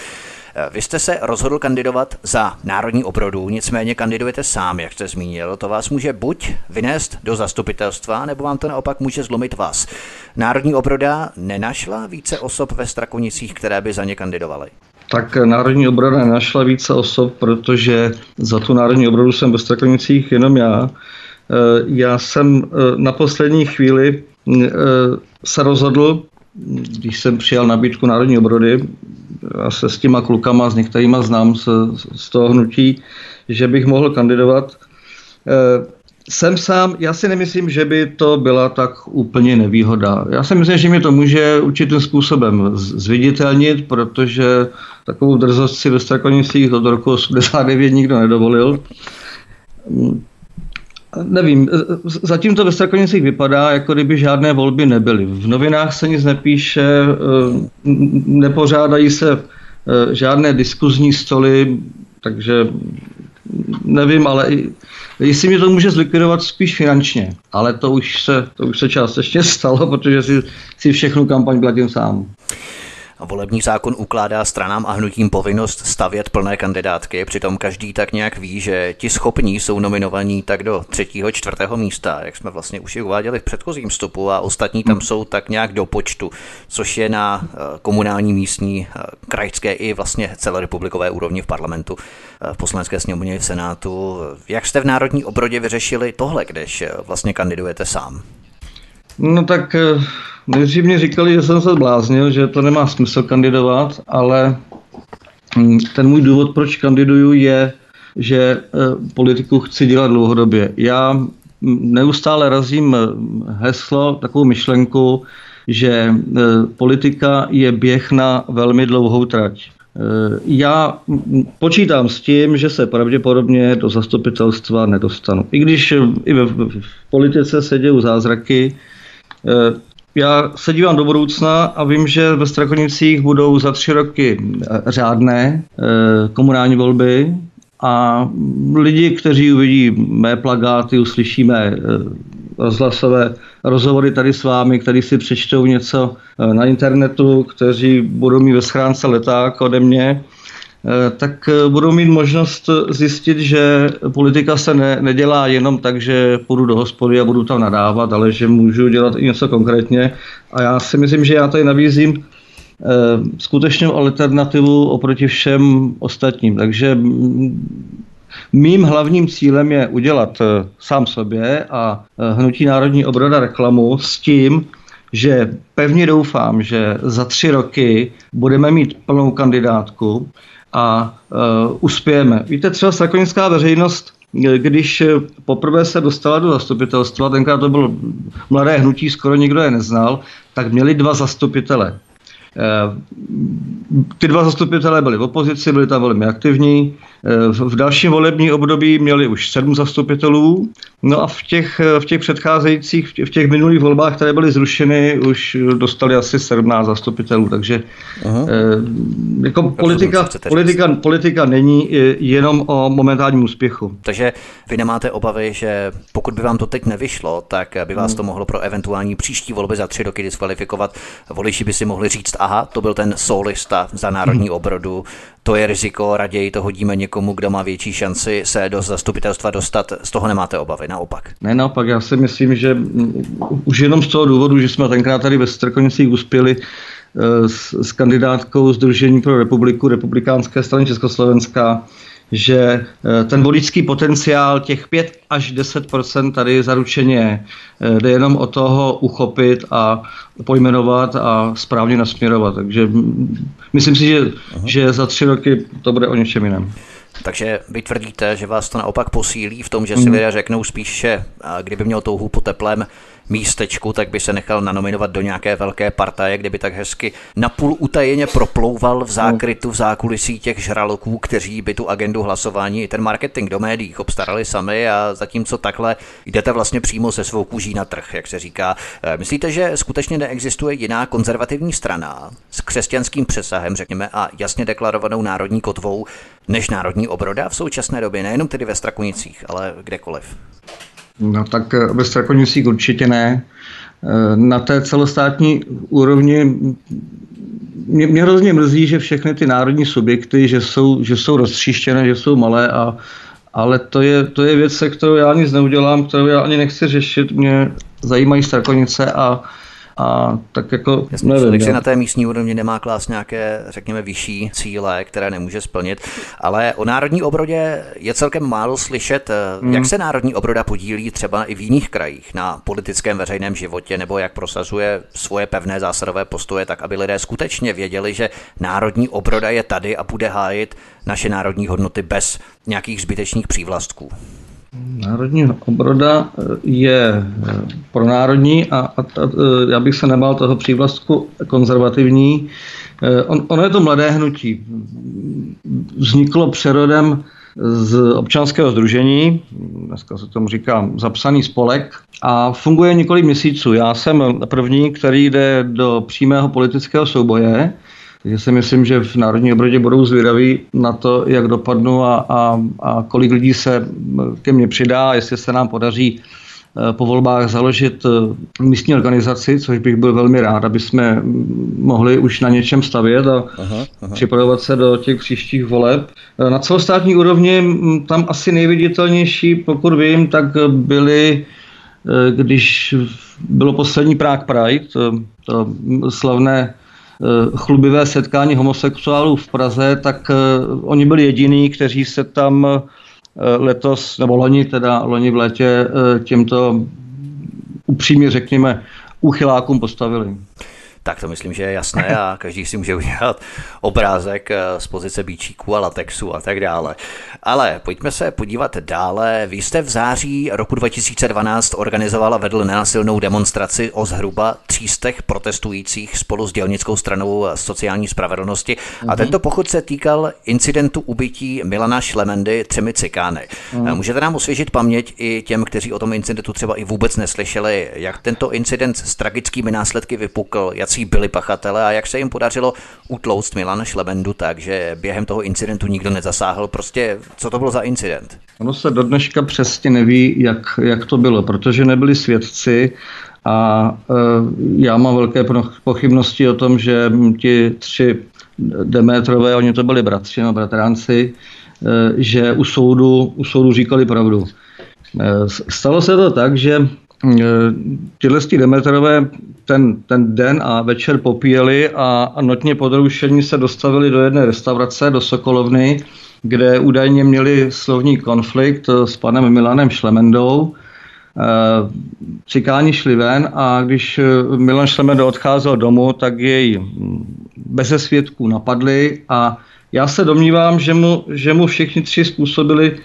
Vy jste se rozhodl kandidovat za národní obrodu, nicméně kandidujete sám, jak jste zmínil. To vás může buď vynést do zastupitelstva, nebo vám to naopak může zlomit vás. Národní obroda nenašla více osob ve Strakonicích, které by za ně kandidovaly? Tak Národní obrana našla více osob, protože za tu Národní obranu jsem ve Strakonicích jenom já. Eh, já jsem eh, na poslední chvíli eh, se rozhodl, když jsem přijal nabídku Národní obrody, a se s těma klukama, s některýma znám z, z toho hnutí, že bych mohl kandidovat jsem sám, já si nemyslím, že by to byla tak úplně nevýhoda. Já si myslím, že mě to může určitým způsobem zviditelnit, protože takovou drzost si ve Strakonicích od roku 89 nikdo nedovolil. Nevím, zatím to ve Strakonicích vypadá, jako kdyby žádné volby nebyly. V novinách se nic nepíše, nepořádají se eh, žádné diskuzní stoly, takže nevím, ale jestli mě to může zlikvidovat spíš finančně, ale to už se, to už se částečně *laughs* stalo, protože si, si všechnu kampaň platím sám. Volební zákon ukládá stranám a hnutím povinnost stavět plné kandidátky, přitom každý tak nějak ví, že ti schopní jsou nominovaní tak do třetího, čtvrtého místa, jak jsme vlastně už i uváděli v předchozím vstupu a ostatní tam jsou tak nějak do počtu, což je na eh, komunální, místní, eh, krajské i vlastně celorepublikové úrovni v parlamentu, eh, v poslanecké sněmovně v Senátu. Jak jste v Národní obrodě vyřešili tohle, když vlastně kandidujete sám? No tak Nejdřív mě říkali, že jsem se zbláznil, že to nemá smysl kandidovat, ale hm, ten můj důvod, proč kandiduju, je, že eh, politiku chci dělat dlouhodobě. Já hm, neustále razím hm, heslo, takovou myšlenku, že eh, politika je běh na velmi dlouhou trať. Eh, já počítám s tím, že se pravděpodobně do zastupitelstva nedostanu. I když i v, politice se dějí zázraky, já se dívám do budoucna a vím, že ve Strakonicích budou za tři roky eh, řádné eh, komunální volby a lidi, kteří uvidí mé plagáty, uslyšíme eh, rozhlasové rozhovory tady s vámi, kteří si přečtou něco na internetu, kteří budou mít ve schránce leták ode mě, Eh, tak eh, budou mít možnost zjistit, že politika se ne, nedělá jenom tak, že půjdu do hospody a budu tam nadávat, ale že můžu dělat i něco konkrétně. A já si myslím, že já tady nabízím eh, skutečnou alternativu oproti všem ostatním. Takže mým hlavním cílem je udělat sám sobě a Hnutí národní obroda reklamu s tím, že pevně doufám, že za tři roky budeme mít plnou kandidátku, a uh, uspějeme. Víte, třeba strakonická veřejnost, když poprvé se dostala do zastupitelstva, tenkrát to bylo mladé hnutí, skoro nikdo je neznal, tak měli dva zastupitele. Ty dva zastupitelé byli v opozici, byli tam velmi aktivní. V dalším volební období měli už sedm zastupitelů, no a v těch, v těch předcházejících, v těch minulých volbách, které byly zrušeny, už dostali asi 17 zastupitelů, takže Aha. jako politika, politika, politika není jenom o momentálním úspěchu. Takže vy nemáte obavy, že pokud by vám to teď nevyšlo, tak by vás hmm. to mohlo pro eventuální příští volby za tři roky diskvalifikovat. Voliči by si mohli říct, aha, to byl ten solista za národní hmm. obrodu, to je riziko, raději to hodíme někomu, kdo má větší šanci se do zastupitelstva dostat. Z toho nemáte obavy, naopak. Ne, naopak, já si myslím, že už jenom z toho důvodu, že jsme tenkrát tady ve Strkonicích uspěli eh, s, s kandidátkou Združení pro republiku, republikánské strany Československá, že eh, ten voličský potenciál těch 5 až 10% tady zaručeně eh, jde jenom o toho uchopit a pojmenovat a správně nasměrovat. Takže myslím si, že, že za tři roky to bude o něčem jiném. Takže vy tvrdíte, že vás to naopak posílí v tom, že si mhm. lidé řeknou spíš, že kdyby měl touhu po teplém místečku, tak by se nechal nanominovat do nějaké velké partaje, kde by tak hezky napůl utajeně proplouval v zákrytu v zákulisí těch žraloků, kteří by tu agendu hlasování i ten marketing do médií obstarali sami a zatímco takhle jdete vlastně přímo se svou kůží na trh, jak se říká. Eh, myslíte, že skutečně neexistuje jiná konzervativní strana s křesťanským přesahem, řekněme, a jasně deklarovanou národní kotvou než národní obroda v současné době, nejenom tedy ve Strakonicích, ale kdekoliv? No tak eh, Strakonicích určitě ne. Eh, na té celostátní úrovni mě, mě hrozně mrzí, že všechny ty národní subjekty, že jsou, že jsou roztříštěné, že jsou malé, a, ale to je, to je věc, se kterou já nic neudělám, kterou já ani nechci řešit. Mě zajímají Strakonice a a tak jako Jasně, nevím, člověk si na té místní úrovni nemá klás nějaké, řekněme, vyšší cíle, které nemůže splnit, ale o národní obrodě je celkem málo slyšet. Hmm. Jak se národní obroda podílí třeba i v jiných krajích na politickém veřejném životě, nebo jak prosazuje svoje pevné zásadové postoje, tak aby lidé skutečně věděli, že národní obroda je tady a bude hájit naše národní hodnoty bez nějakých zbytečných přívlastků. Národní obroda eh, je eh, pronárodní a, a, a eh, já bych se nebál toho přívlastku konzervativní. On, ono je to mladé hnutí. Vzniklo přerodem z občanského združení, dneska se tomu říká zapsaný spolek, a funguje několik měsíců. Já jsem první, který jde do přímého politického souboje, takže si myslím, že v Národní obrodě budou zvědaví na to, jak dopadnu a, a, a kolik lidí se ke mně přidá, jestli se nám podaří eh, po volbách založit eh, místní organizaci, což bych byl velmi rád, aby jsme mohli už na něčem stavět a aha, aha. připravovat se do těch příštích voleb. Eh, na celostátní úrovni mm, tam asi nejviditelnější, pokud vím, tak byly, když bylo poslední Prague Pride, to, to slavné chlubivé setkání homosexuálů v Praze, tak eh, oni byli jediní, kteří se tam eh, letos, nebo loni teda, loni v létě těmto upřímně řekněme úchylákům postavili tak to myslím, že je jasné a *laughs* každý si může udělat obrázek eh, z pozice bíčíků a latexu a tak dále. Ale pojďme se podívat dále. Vy jste v září roku 2012 organizovala vedl nenasilnou demonstraci o zhruba třístech protestujících spolu s dělnickou stranou sociální spravedlnosti a mhm. tento pochod se týkal incidentu ubytí Milana Šlemendy třemi cikány. Mhm. Můžete nám osvěžit paměť i těm, kteří o tom incidentu třeba i vůbec neslyšeli, jak tento incident s tragickými následky vypukl, jak kteří byli pachatele a jak se jim podařilo utlouct Milana Šlebendu tak, že během toho incidentu nikdo nezasáhl. Prostě, co to bylo za incident? Ono se do dneška přesně neví, jak, jak to bylo, protože nebyli svědci a e, já mám velké pochybnosti o tom, že ti tři Demetrové, oni to byli bratři, no, bratránci, e, že u soudu, u soudu říkali pravdu. E, stalo se to tak, že tyhle Demetrové ten, ten den a večer popíjeli a, notně podrušení se dostavili do jedné restaurace, do Sokolovny, kde údajně měli slovní konflikt s panem Milanem Šlemendou. E, cikáni šli ven a když Milan Šlemendo odcházel domů, tak jej bez svědků napadli a já se domnívám, že mu, že mu všichni tři způsobili e,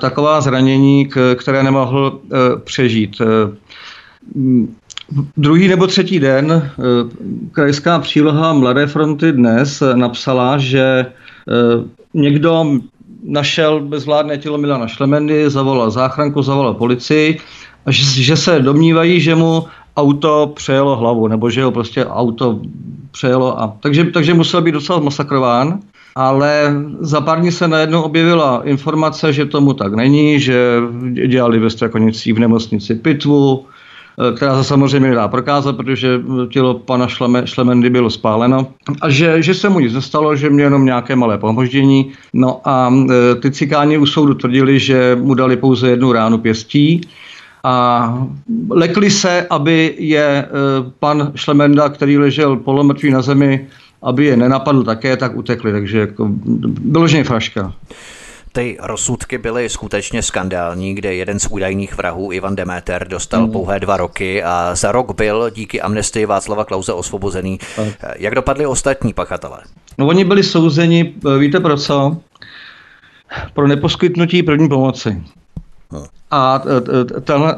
taková zranění, které nemohl e, přežít. E, Druhý nebo třetí den eh, krajská příloha Mladé fronty dnes napsala, že eh, někdo našel bezvládné tělo Milana Šlemendy, zavolal záchranku, zavolal policii, a že, že se domnívají, že mu auto přejelo hlavu, nebo že ho prostě auto přejelo. A, takže, takže musel být docela masakrován, ale za pár dní se najednou objevila informace, že tomu tak není, že dělali ve Strakonicích v nemocnici pitvu, eh, která se samozřejmě nedá prokázat, protože tělo pana Šleme, Šlemendy bylo spáleno a že, že se mu nic nestalo, že měl jenom nějaké malé pomoždění. No a eh, ty cikáni u soudu tvrdili, že mu dali pouze jednu ránu pěstí, a lekli se, aby je e, pan Šlemenda, který ležel polomrtvý na zemi, aby je nenapadl také, tak utekli. Takže jako vyloženě fraška. Ty rozsudky byly skutečně skandální, kde jeden z údajných vrahů, Ivan Demeter, dostal mm. pouhé dva roky a za rok byl díky amnestii Václava Klauze osvobozený. Tak. Jak dopadli ostatní pachatelé? No oni byli souzeni, víte pro co? Pro neposkytnutí první pomoci. A tenhle,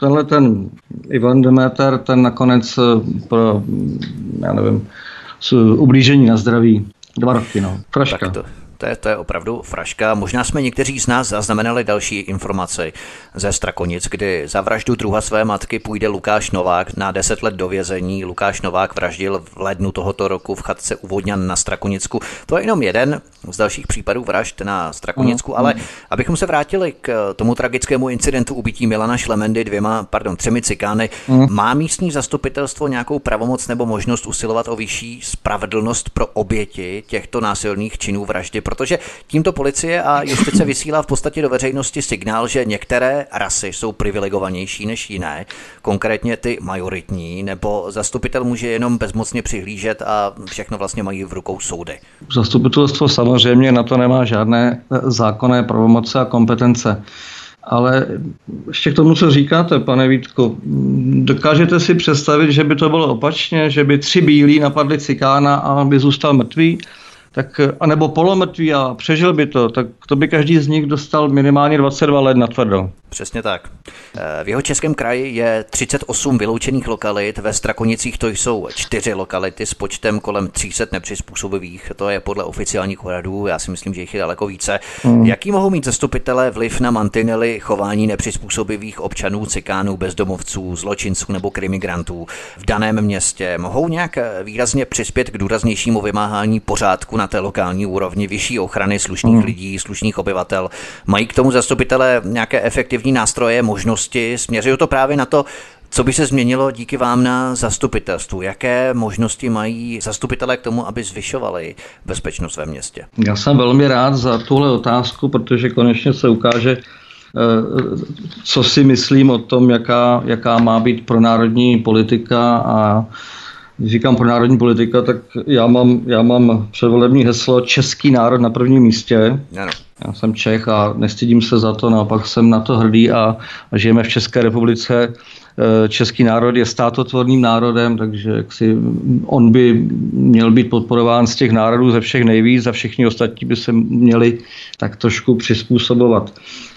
tenhle ten Ivan Demeter, ten nakonec eh, pro, já nevím, ublížení na zdraví dva roky, no. Fraška. Tak to, to je, to je opravdu fraška. Možná jsme někteří z nás zaznamenali další informace ze Strakonic, kdy za vraždu druha své matky půjde Lukáš Novák na 10 let do vězení. Lukáš Novák vraždil v lednu tohoto roku v chatce Uvodňan na Strakonicku. To je jenom jeden z dalších případů vražd na Strakonicku, mm, ale abychom se vrátili k tomu tragickému incidentu ubytí Milana Šlemendy dvěma, pardon, třemi cikány, mm. má místní zastupitelstvo nějakou pravomoc nebo možnost usilovat o vyšší spravedlnost pro oběti těchto násilných činů vraždy? Protože tímto policie a justice vysílá v podstatě do veřejnosti signál, že některé rasy jsou privilegovanější než jiné, konkrétně ty majoritní, nebo zastupitel může jenom bezmocně přihlížet a všechno vlastně mají v rukou soudy. Zastupitelstvo samozřejmě na to nemá žádné eh, zákonné pravomoce a kompetence. Ale ještě k tomu, co říkáte, pane Vítko, dokážete si představit, že by to bylo opačně, že by tři bílí napadli cikána a by zůstal mrtvý? Tak, anebo polomrtví a přežil by to, tak to by každý z nich dostal minimálně 22 let na tvrdo. Přesně tak. Eh, v jeho českém kraji je 38 vyloučených lokalit, ve Strakonicích to jsou čtyři lokality s počtem kolem 300 nepřizpůsobivých, to je podle oficiálních úradů, já si myslím, že jich je daleko více. Hmm. Jaký mohou mít zastupitelé vliv na mantinely chování nepřizpůsobivých občanů, cikánů, bezdomovců, zločinců nebo krimigrantů v daném městě? Mohou nějak výrazně přispět k důraznějšímu vymáhání pořádku na té lokální úrovni, vyšší ochrany slušných hmm. lidí, slušných obyvatel? Mají k tomu zastupitelé nějaké efektivní nástroje, možnosti? Směřují to právě na to, co by se změnilo díky vám na zastupitelstvu? Jaké možnosti mají zastupitelé k tomu, aby zvyšovali bezpečnost ve městě? Já jsem velmi rád za tuhle otázku, protože konečně se ukáže, eh, co si myslím o tom, jaká, jaká má být pro národní politika a když říkám pro národní politika, tak já mám, já mám předvolební heslo Český národ na prvním místě. Ano. Já jsem Čech a nestydím se za to, naopak jsem na to hrdý a, a žijeme v České republice. E, český národ je státotvorným národem, takže jaksi on by měl být podporován z těch národů ze všech nejvíc a všichni ostatní by se měli tak trošku přizpůsobovat.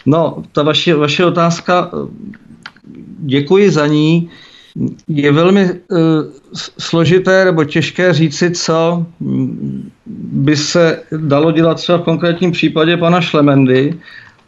No, ta vaše, vaše otázka, děkuji za ní je velmi uh, složité nebo těžké říci, co by se dalo dělat třeba v konkrétním případě pana Šlemendy,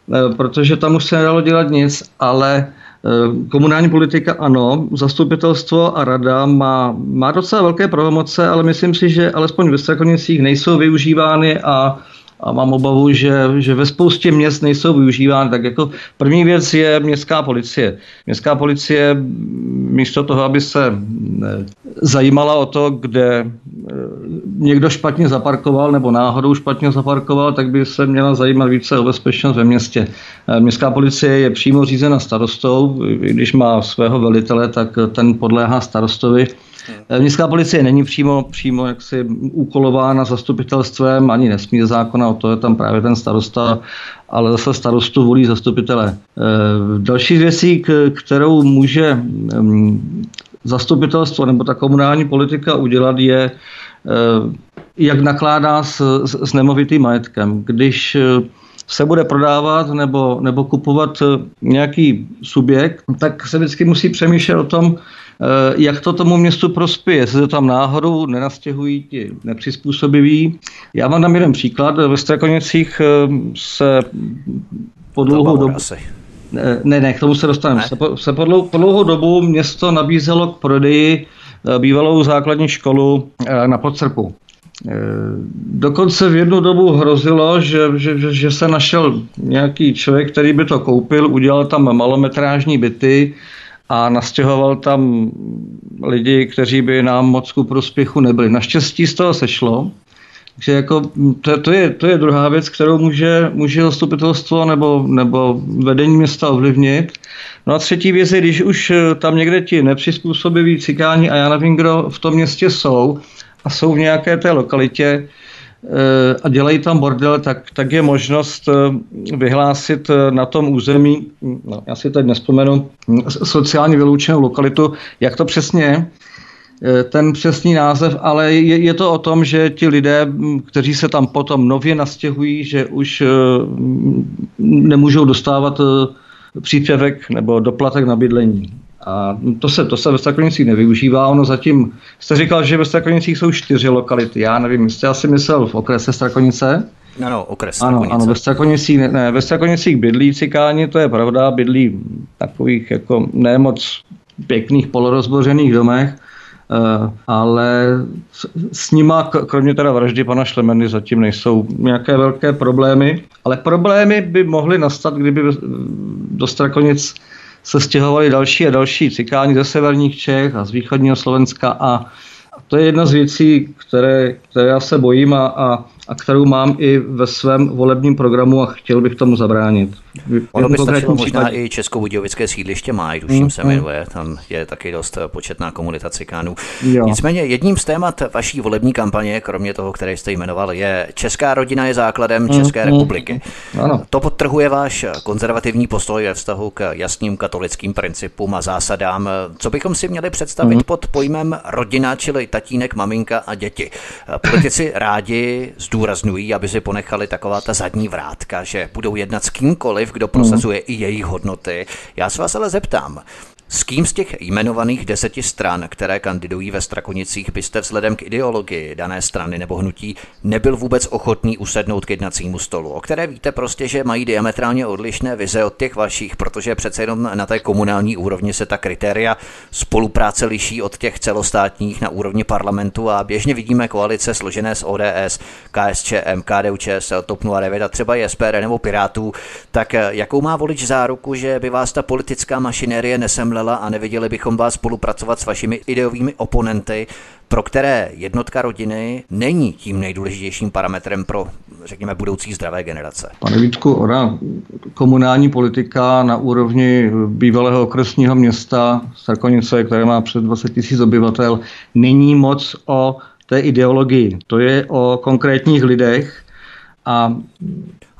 uh, protože tam už se nedalo dělat nic, ale uh, komunální politika ano, zastupitelstvo a rada má, má docela velké pravomoce, ale myslím si, že alespoň ve Strakonicích nejsou využívány a a mám obavu, že, že ve spoustě měst nejsou využívány. Tak jako první věc je městská policie. Městská policie místo toho, aby se eh, zajímala o to, kde eh, někdo špatně zaparkoval nebo náhodou špatně zaparkoval, tak by se měla zajímat více o bezpečnost ve městě. Eh, městská policie je přímo řízena starostou, když má svého velitele, tak ten podléhá starostovi. Hmm. Městská policie není přímo, přímo jaksi úkolována zastupitelstvem, ani nesmí zákona, o to je tam právě ten starosta, ale zase starostu volí zastupitele. Eh, další věcí, kterou může mm, zastupitelstvo nebo ta komunální politika udělat, je, eh, jak nakládá s, s, s nemovitým majetkem. Když se bude prodávat nebo, nebo kupovat nějaký subjekt, tak se vždycky musí přemýšlet o tom, jak to tomu městu prospěje, jestli to tam náhodou nenastěhují ti nepřizpůsobiví. Já vám dám jeden příklad. Ve Strakonicích se po dlouhou dobu... Ne, ne, k tomu se dostaneme. Se, po, se po, dlou, po dlouhou dobu město nabízelo k prodeji eh, bývalou základní školu eh, na Podcrpu. Eh, dokonce v jednu dobu hrozilo, že, že, že, že se našel nějaký člověk, který by to koupil, udělal tam malometrážní byty a nastěhoval tam lidi, kteří by nám moc ku prospěchu nebyli. Naštěstí z toho sešlo takže jako to, to, je, to je druhá věc, kterou může, může zastupitelstvo nebo, nebo vedení města ovlivnit. No a třetí věc je, když už eh, tam někde ti nepřizpůsobiví cikáni a já nevím, kdo v tom městě jsou a jsou v nějaké té lokalitě a dělají tam bordel, tak, tak je možnost eh, vyhlásit na tom území, no, já si teď nespomenu, sociálně vyloučenou lokalitu, jak to přesně je, Eh, ten přesný název, ale je, je to o tom, že ti lidé, kteří se tam potom nově nastěhují, že už eh, nemůžou dostávat eh, příspěvek nebo doplatek na bydlení. A to se, to se ve Strakonicích nevyužívá. Ono zatím, jste říkal, že ve Strakonicích jsou čtyři lokality. Já nevím, jste asi myslel v okrese Strakonice? Ano, okres Strakonice. Ano, ano ve Strakonicích, ne, ne, ve Strakonicích bydlí cikáni, to je pravda, bydlí takových jako nemoc pěkných polorozbořených domech, Eh, ale s nima, kromě teda vraždy pana Šlemeny, zatím nejsou nějaké velké problémy, ale problémy by mohly nastat, kdyby do Strakonic se stěhovali další a další cikáni ze severních Čech a z východního Slovenska a to je jedna z věcí, které, které já se bojím a, a a kterou mám i ve svém volebním programu a chtěl bych tomu zabránit. Ono by stačilo možná i Českobudějovické sídliště Máj, tuším mm, se mm. jmenuje, tam je taky dost početná komunita cikánů. Jo. Nicméně jedním z témat vaší volební kampaně, kromě toho, které jste jmenoval, je Česká rodina je základem mm, České mm, republiky. Ano. To podtrhuje váš konzervativní postoj ve vztahu k jasným katolickým principům a zásadám. Co bychom si měli představit mm. pod pojmem rodina, čili tatínek, maminka a děti? Politici rádi z zdůrazňují, aby si ponechali taková ta zadní vrátka, že budou jednat s kýmkoliv, kdo prosazuje mm. i jejich hodnoty. Já se vás ale zeptám, s kým z těch jmenovaných deseti stran, které kandidují ve Strakonicích, byste vzhledem k ideologii dané strany nebo hnutí nebyl vůbec ochotný usednout k jednacímu stolu, o které víte prostě, že mají diametrálně odlišné vize od těch vašich, protože přece jenom na té komunální úrovni se ta kritéria spolupráce liší od těch celostátních na úrovni parlamentu a běžně vidíme koalice složené z ODS, KSČM, KDU, ČSL, TOP 09 a třeba i nebo Pirátů, tak jakou má volič záruku, že by vás ta politická mašinérie nesemla omdlela a neviděli bychom vás spolupracovat s vašimi ideovými oponenty, pro které jednotka rodiny není tím nejdůležitějším parametrem pro, řekněme, budoucí zdravé generace. Pane Vítku, ona komunální politika na úrovni bývalého okresního města Sarkonice, které má přes 20 tisíc obyvatel, není moc o té ideologii. To je o konkrétních lidech, a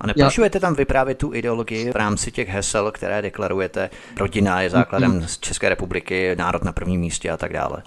a nepošujete tam vyprávět tu ideologii v rámci těch hesel, které deklarujete? Rodina je základem z České republiky, národ na prvním místě a tak dále.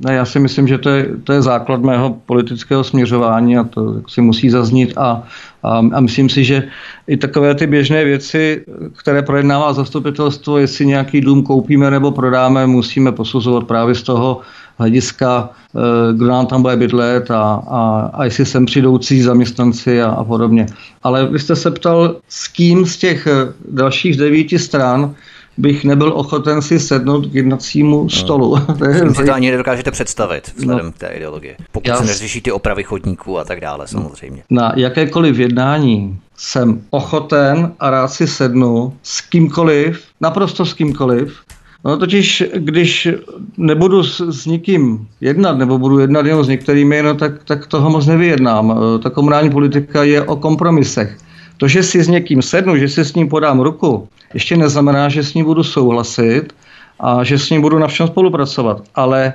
Ne, já si myslím, že to je, to je základ mého politického směřování a to si musí zaznít a, a, a myslím si, že i takové ty běžné věci, které projednává zastupitelstvo, jestli nějaký dům koupíme nebo prodáme, musíme posuzovat právě z toho hlediska, eh, kdo nám tam bude bydlet a, a, a jestli sem přijdoucí zaměstnanci a, a podobně. Ale vy jste se ptal, s kým z těch eh, dalších devíti stran bych nebyl ochoten si sednout k jednacímu no. stolu. *laughs* Myslím, že to ani nedokážete představit vzhledem no. k té ideologii. Pokud Já... se neřeší ty opravy chodníků a tak dále samozřejmě. Na jakékoliv jednání jsem ochoten a rád si sednu s kýmkoliv, naprosto s kýmkoliv, No totiž, když nebudu s, s nikým jednat, nebo budu jednat jenom s některými, no tak, tak toho moc nevyjednám. E, ta komunální politika je o kompromisech. To, že si s někým sednu, že si s ním podám ruku, ještě neznamená, že s ním budu souhlasit a že s ním budu na všem spolupracovat. Ale e,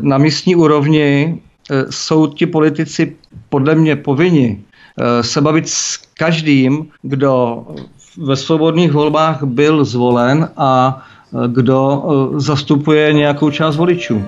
na místní úrovni e, jsou ti politici podle mě povinni se bavit s každým, kdo ve svobodných volbách byl zvolen a kdo eh, zastupuje nějakou část voličů.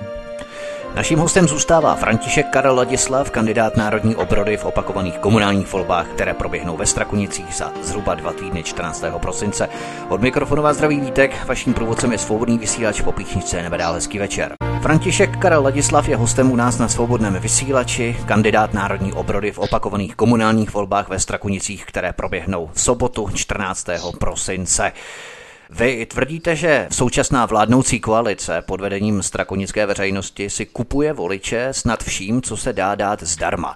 Naším hostem zůstává František Karel Ladislav, kandidát Národní obrody v opakovaných komunálních volbách, které proběhnou ve Strakonicích za zhruba dva týdny 14. prosince. Od mikrofonu vás zdraví Vítek, vaším průvodcem je svobodný vysílač po píchničce Nebedá hezký večer. František Karel Ladislav je hostem u nás na svobodném vysílači, kandidát Národní obrody v opakovaných komunálních volbách ve Strakunicích, které proběhnou v sobotu 14. prosince. Vy tvrdíte, že současná vládnoucí koalice pod vedením strakonické veřejnosti si kupuje voliče snad vším, co se dá dát zdarma.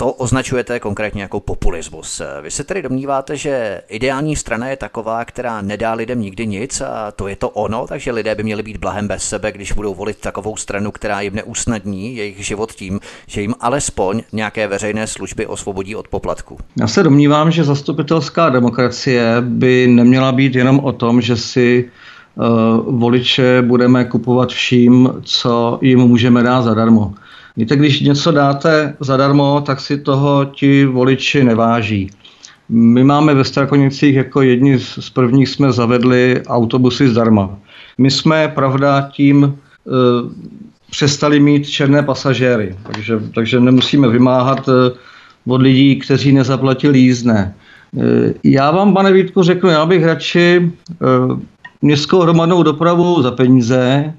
To označujete konkrétně jako populismus. Vy se tedy domníváte, že ideální strana je taková, která nedá lidem nikdy nic a to je to ono, takže lidé by měli být blahem bez sebe, když budou volit takovou stranu, která jim neusnadní jejich život tím, že jim alespoň nějaké veřejné služby osvobodí od poplatku. Já se domnívám, že zastupitelská demokracie by neměla být jenom o tom, že si uh, voliče budeme kupovat vším, co jim můžeme dát zadarmo. Víte, když něco dáte zadarmo, tak si toho ti voliči neváží. My máme ve Strakonicích jako jedni z prvních jsme zavedli autobusy zdarma. My jsme, pravda, tím e, přestali mít černé pasažéry, takže, takže nemusíme vymáhat e, od lidí, kteří nezaplatili jízdné. E, já vám, pane Vítku, řeknu, já bych radši e, městskou hromadnou dopravu za peníze,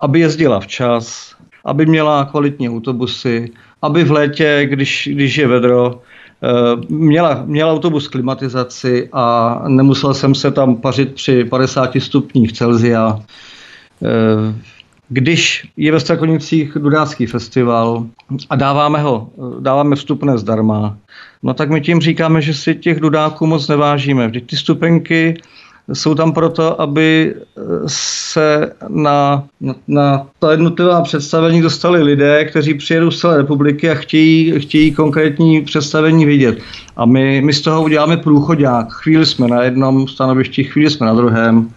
aby jezdila včas, aby měla kvalitní autobusy, aby v létě, když, když je vedro, eh, měla, měla autobus klimatizaci a nemusel jsem se tam pařit při 50 stupních Celzia. Eh, když je ve Strakonicích Dudácký festival a dáváme ho, dáváme vstupné zdarma, no tak my tím říkáme, že si těch dudáků moc nevážíme. Vždyť ty stupenky jsou tam proto, aby eh, se na, na, na ta jednotlivá představení dostali lidé, kteří přijedou z celé republiky a chtějí, chtějí konkrétní představení vidět. A my, my z toho uděláme průchodák. Chvíli jsme na jednom stanovišti, chvíli jsme na druhém.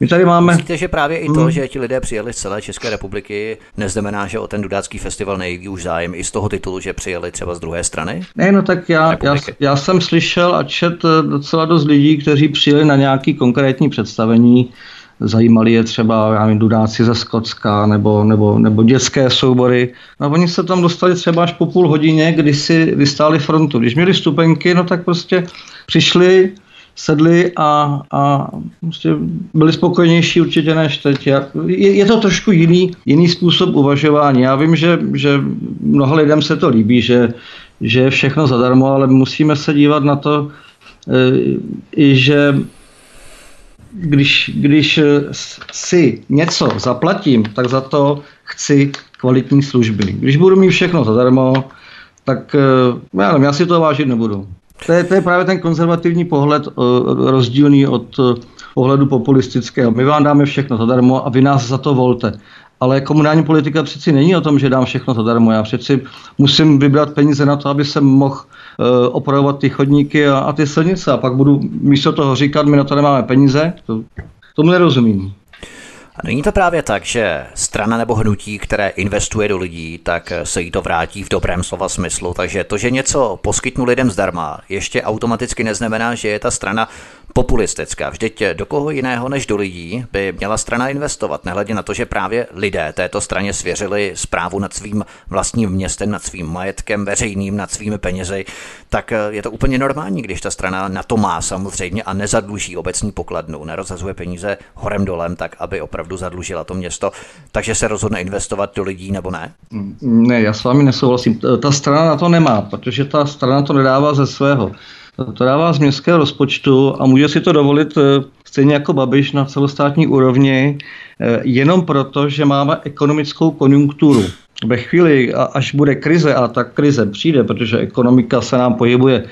My tady máme... Myslíte, že právě i to, hmm. že ti lidé přijeli z celé České republiky, neznamená, že o ten Dudácký festival nejví už zájem i z toho titulu, že přijeli třeba z druhé strany? Ne, no tak já, já, já jsem slyšel a čet eh, docela dost lidí, kteří přijeli na nějaký konkrétní představení, zajímali je třeba já nevím, dudáci ze Skotska nebo, nebo, nebo dětské soubory. No a oni se tam dostali třeba až po půl hodině, kdy si vystáli frontu. Když měli stupenky, no tak prostě přišli, sedli a, a prostě byli spokojnější určitě než teď. Je, je to trošku jiný, jiný způsob uvažování. Já vím, že, že mnoha lidem se to líbí, že, že je všechno zadarmo, ale musíme se dívat na to, e, i že když, když si něco zaplatím, tak za to chci kvalitní služby. Když budu mít všechno zadarmo, tak e, já, nevím, já si to vážit nebudu. To je, to je právě ten konzervativní pohled uh, rozdílný od uh, pohledu populistického. My vám dáme všechno zadarmo a vy nás za to volte. Ale komunální politika přeci není o tom, že dám všechno zadarmo. Já přeci musím vybrat peníze na to, aby jsem mohl uh, opravovat ty chodníky a, a ty silnice. A pak budu místo toho říkat, my na to nemáme peníze. To, tomu nerozumím. Není to právě tak, že strana nebo hnutí, které investuje do lidí, tak se jí to vrátí v dobrém slova smyslu. Takže to, že něco poskytnu lidem zdarma, ještě automaticky neznamená, že je ta strana populistická. Vždyť do koho jiného než do lidí by měla strana investovat, nehledě na to, že právě lidé této straně svěřili zprávu nad svým vlastním městem, nad svým majetkem veřejným, nad svými penězi, tak je to úplně normální, když ta strana na to má samozřejmě a nezadluží obecní pokladnu, nerozhazuje peníze horem dolem, tak aby opravdu zadlužila to město, takže se rozhodne investovat do lidí nebo ne? Ne, já s vámi nesouhlasím. Ta strana na to nemá, protože ta strana to nedává ze svého to dává z městského rozpočtu a může si to dovolit eh, stejně jako Babiš na celostátní úrovni, eh, jenom proto, že máme ekonomickou konjunkturu. Ve chvíli, až bude krize, a ta krize přijde, protože ekonomika se nám pohybuje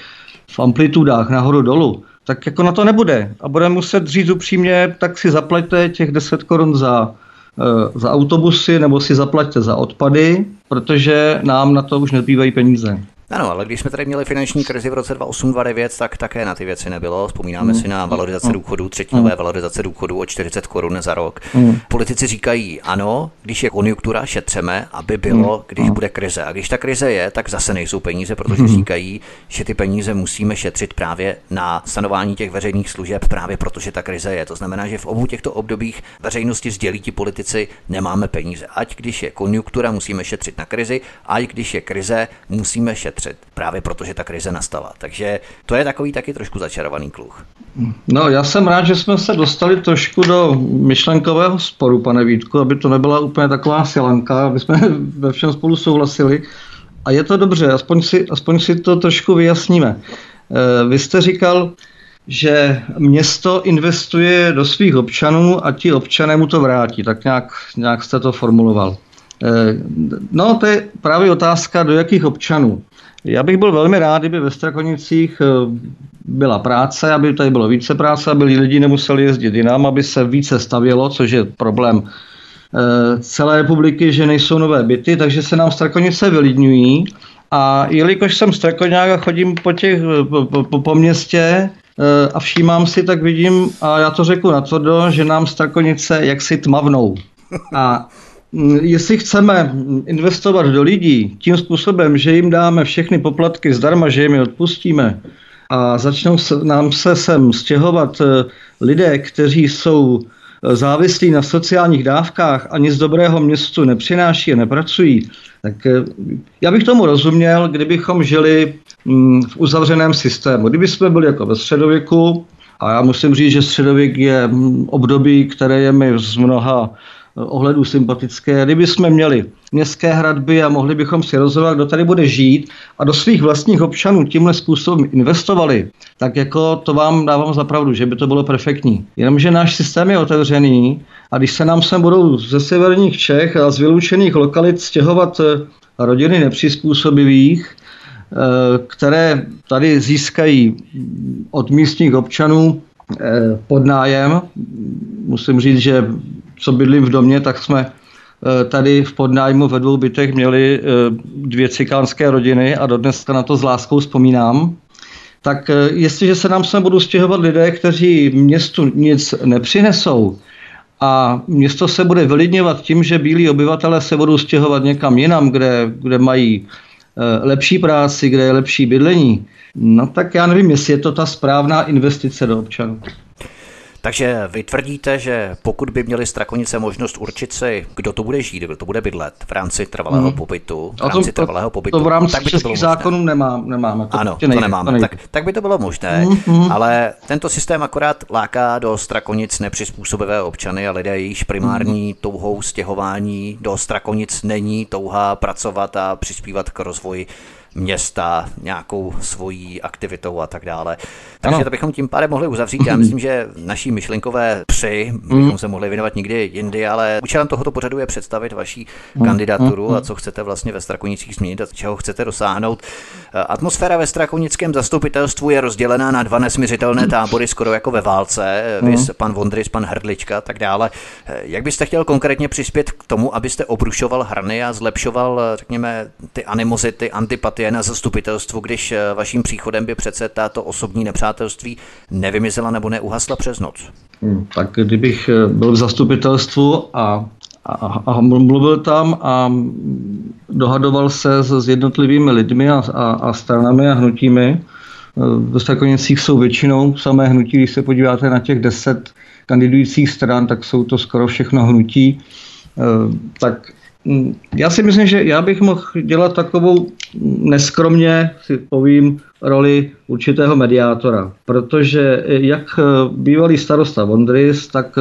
v amplitudách nahoru dolů, tak jako na to nebude. A budeme muset říct upřímně, tak si zaplaťte těch 10 korun za, eh, za autobusy nebo si zaplaťte za odpady, protože nám na to už nezbývají peníze. Ano, ale když jsme tady měli finanční krizi v roce 2008-2009, tak také na ty věci nebylo. Vzpomínáme mm. si na valorizaci mm. důchodů, třetinové mm. valorizace důchodů o 40 korun za rok. Mm. Politici říkají, ano, když je konjunktura, šetřeme, aby bylo, mm. když mm. bude krize. A když ta krize je, tak zase nejsou peníze, protože mm. říkají, že ty peníze musíme šetřit právě na stanování těch veřejných služeb, právě protože ta krize je. To znamená, že v obou těchto obdobích veřejnosti sdělí ti politici, nemáme peníze. Ať když je konjunktura, musíme šetřit na krizi, ať když je krize, musíme šetřit. Právě protože ta krize nastala. Takže to je takový taky trošku začarovaný kluh. No, já jsem rád, že jsme se dostali trošku do myšlenkového sporu, pane Vítku, aby to nebyla úplně taková silanka, aby jsme *laughs* ve všem spolu souhlasili. A je to dobře, aspoň si, aspoň si to trošku vyjasníme. Eh, vy jste říkal, že město investuje do svých občanů a ti občané mu to vrátí. Tak nějak, nějak jste to formuloval. Eh, no, to je právě otázka, do jakých občanů. Já bych byl velmi rád, kdyby ve Strakonicích eh, byla práce, aby tady bylo více práce, aby lidi nemuseli jezdit jinam, aby se více stavělo, což je problém eh, celé republiky, že nejsou nové byty, takže se nám Strakonice vylidňují. A jelikož jsem Strakoňák a chodím po, těch, po, po, po městě a všímám si, tak vidím, a já to řeknu na to, že nám Strakonice jaksi tmavnou. A jestli chceme investovat do lidí tím způsobem, že jim dáme všechny poplatky zdarma, že jim je odpustíme a začnou se, nám se sem stěhovat eh, lidé, kteří jsou eh, závislí na sociálních dávkách a nic dobrého městu nepřináší a nepracují, tak eh, já bych tomu rozuměl, kdybychom žili mm, v uzavřeném systému. Kdyby jsme byli jako ve středověku, a já musím říct, že středověk je mm, období, které je mi z mnoha ohledu sympatické. Kdyby jsme měli městské hradby a mohli bychom si rozhodovat, kdo tady bude žít a do svých vlastních občanů tímhle způsobem investovali, tak jako to vám dávám za pravdu, že by to bylo perfektní. Jenomže náš systém je otevřený a když se nám sem budou ze severních Čech a z vyloučených lokalit stěhovat eh, rodiny nepřizpůsobivých, eh, které tady získají od místních občanů eh, pod nájem. Musím říct, že co bydlím v domě, tak jsme eh, tady v podnájmu ve dvou bytech měli eh, dvě cikánské rodiny a dodnes na to s láskou vzpomínám. Tak eh, jestliže se nám sem budou stěhovat lidé, kteří městu nic nepřinesou, a město se bude vylidňovat tím, že bílí obyvatele se budou stěhovat někam jinam, kde, kde mají lepší práci, kde je lepší bydlení, no tak já nevím, jestli je to ta správná investice do občanů. Takže vy tvrdíte, že pokud by měli Strakonice možnost určit si, kdo to bude žít, kdo to bude bydlet v rámci trvalého hmm. pobytu, v rámci to, trvalého pobytu, to v rámci tak by to bylo zákonů nemá, nemáme. To ano, to nejde, nemáme. To tak, tak by to bylo možné, hmm. ale tento systém akorát láká do Strakonic nepřizpůsobivé občany a lidé, jejichž primární hmm. touhou stěhování do Strakonic není touha pracovat a přispívat k rozvoji města nějakou svojí aktivitou a tak dále. Takže ano. to bychom tím pádem mohli uzavřít. Já *clears throat* myslím, že naší myšlinkové při bychom mm. se mohli věnovat někdy jindy, ale účelem tohoto pořadu je představit vaší mm. kandidaturu mm. a co chcete vlastně ve Strakonicích změnit a čeho chcete dosáhnout. Atmosféra ve Strakonickém zastupitelstvu je rozdělená na dva nesměřitelné *clears throat* tábory, skoro jako ve válce. Vys pan Vondris, pan Hrdlička a tak dále. Jak byste chtěl konkrétně přispět k tomu, abyste obrušoval hrany a zlepšoval, řekněme, ty animozity, antipatie je na zastupitelstvu, když eh, vaším příchodem by přece tato osobní nepřátelství nevymizela nebo neuhasla přes noc? Hmm, tak kdybych eh, byl v zastupitelstvu a, a, a mluvil tam a dohadoval se s, s jednotlivými lidmi a, a, a stranami a hnutími, eh, v Strakonicích jsou většinou samé hnutí, když se podíváte na těch deset kandidujících stran, tak jsou to skoro všechno hnutí. Tak já si myslím, že já bych mohl dělat takovou neskromně, si povím, roli určitého mediátora, protože jak bývalý starosta Vondris, tak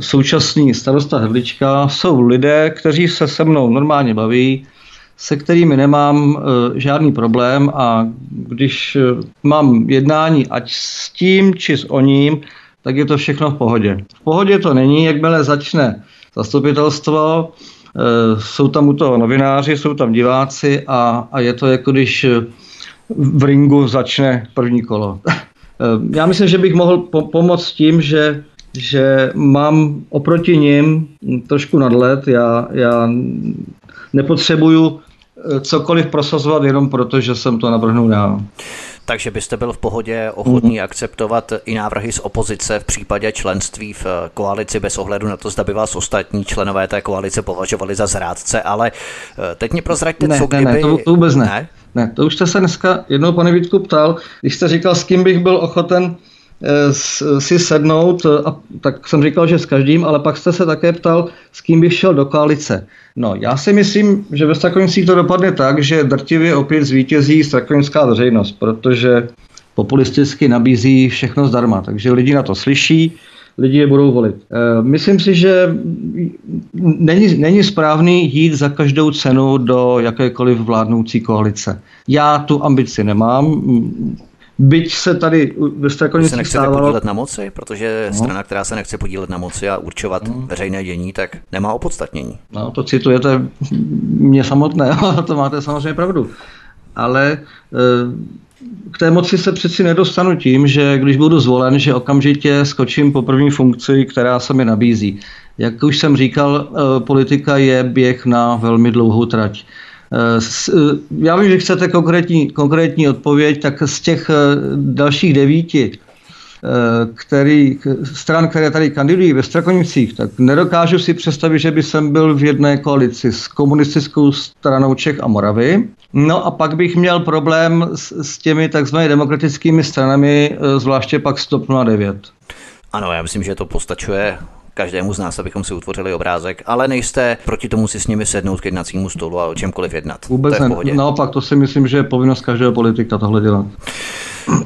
současný starosta Hrdlička jsou lidé, kteří se se mnou normálně baví, se kterými nemám e, žádný problém a když mám jednání ať s tím, či s oním, tak je to všechno v pohodě. V pohodě to není, jakmile začne zastupitelstvo, Eh, jsou tam u toho novináři, jsou tam diváci a, a je to jako když v ringu začne první kolo. *laughs* Eh, já myslím, že bych mohl po- pomoct tím, že, že mám oproti ním trošku nadlet. Já, já nepotřebuju cokoliv prosazovat jenom proto, že jsem to navrhnul já. Takže byste byl v pohodě ochotný mm. akceptovat i návrhy z opozice v případě členství v eh, koalici bez ohledu na to, zda by vás ostatní členové té koalice považovali za zrádce, ale eh, teď mě prozraďte, ne, co ne, kdyby... Ne, to, to vůbec ne. ne. Ne, to už jste se dneska jednou, pane Vítku, ptal, když jste říkal, s kým bych byl ochoten si sednout, eh, a tak jsem říkal, že s každým, ale pak jste se také ptal, s kým bych šel do koalice. No, já si myslím, že ve Strakonicích to dopadne tak, že drtivě opět zvítězí strakonická veřejnost, protože populisticky nabízí všechno zdarma, takže lidi na to slyší, lidi je budou volit. Eh, myslím si, že není, není správný jít za každou cenu do jakékoliv vládnoucí koalice. Já tu ambici nemám, Byť se tady ve Strakonicích se nechcete stávalo... podílet na moci, protože no. strana, která se nechce podílet na moci a určovat no. veřejné dění, tak nemá opodstatnění. No, to citujete mě samotné, *laughs* ale to máte samozřejmě pravdu. Ale eh, k té moci se přeci nedostanu tím, že když budu zvolen, že okamžitě skočím po první funkci, která se mi nabízí. Jak už jsem říkal, eh, politika je běh na velmi dlouhou trať. Eh, eh, já vím, že chcete konkrétní, konkrétní odpověď, tak z těch eh, dalších devíti který, stran, které tady kandidují ve Strakonicích, tak nedokážu si představit, že by jsem byl v jedné koalici s komunistickou stranou Čech a Moravy. No a pak bych měl problém s, s těmi takzvanými demokratickými stranami, zvláště pak Stop 09. Ano, já myslím, že to postačuje každému z nás, abychom si utvořili obrázek, ale nejste proti tomu si s nimi sednout k jednacímu stolu a o čemkoliv jednat. Vůbec to ne. Naopak, to si myslím, že je povinnost každého politika tohle dělat.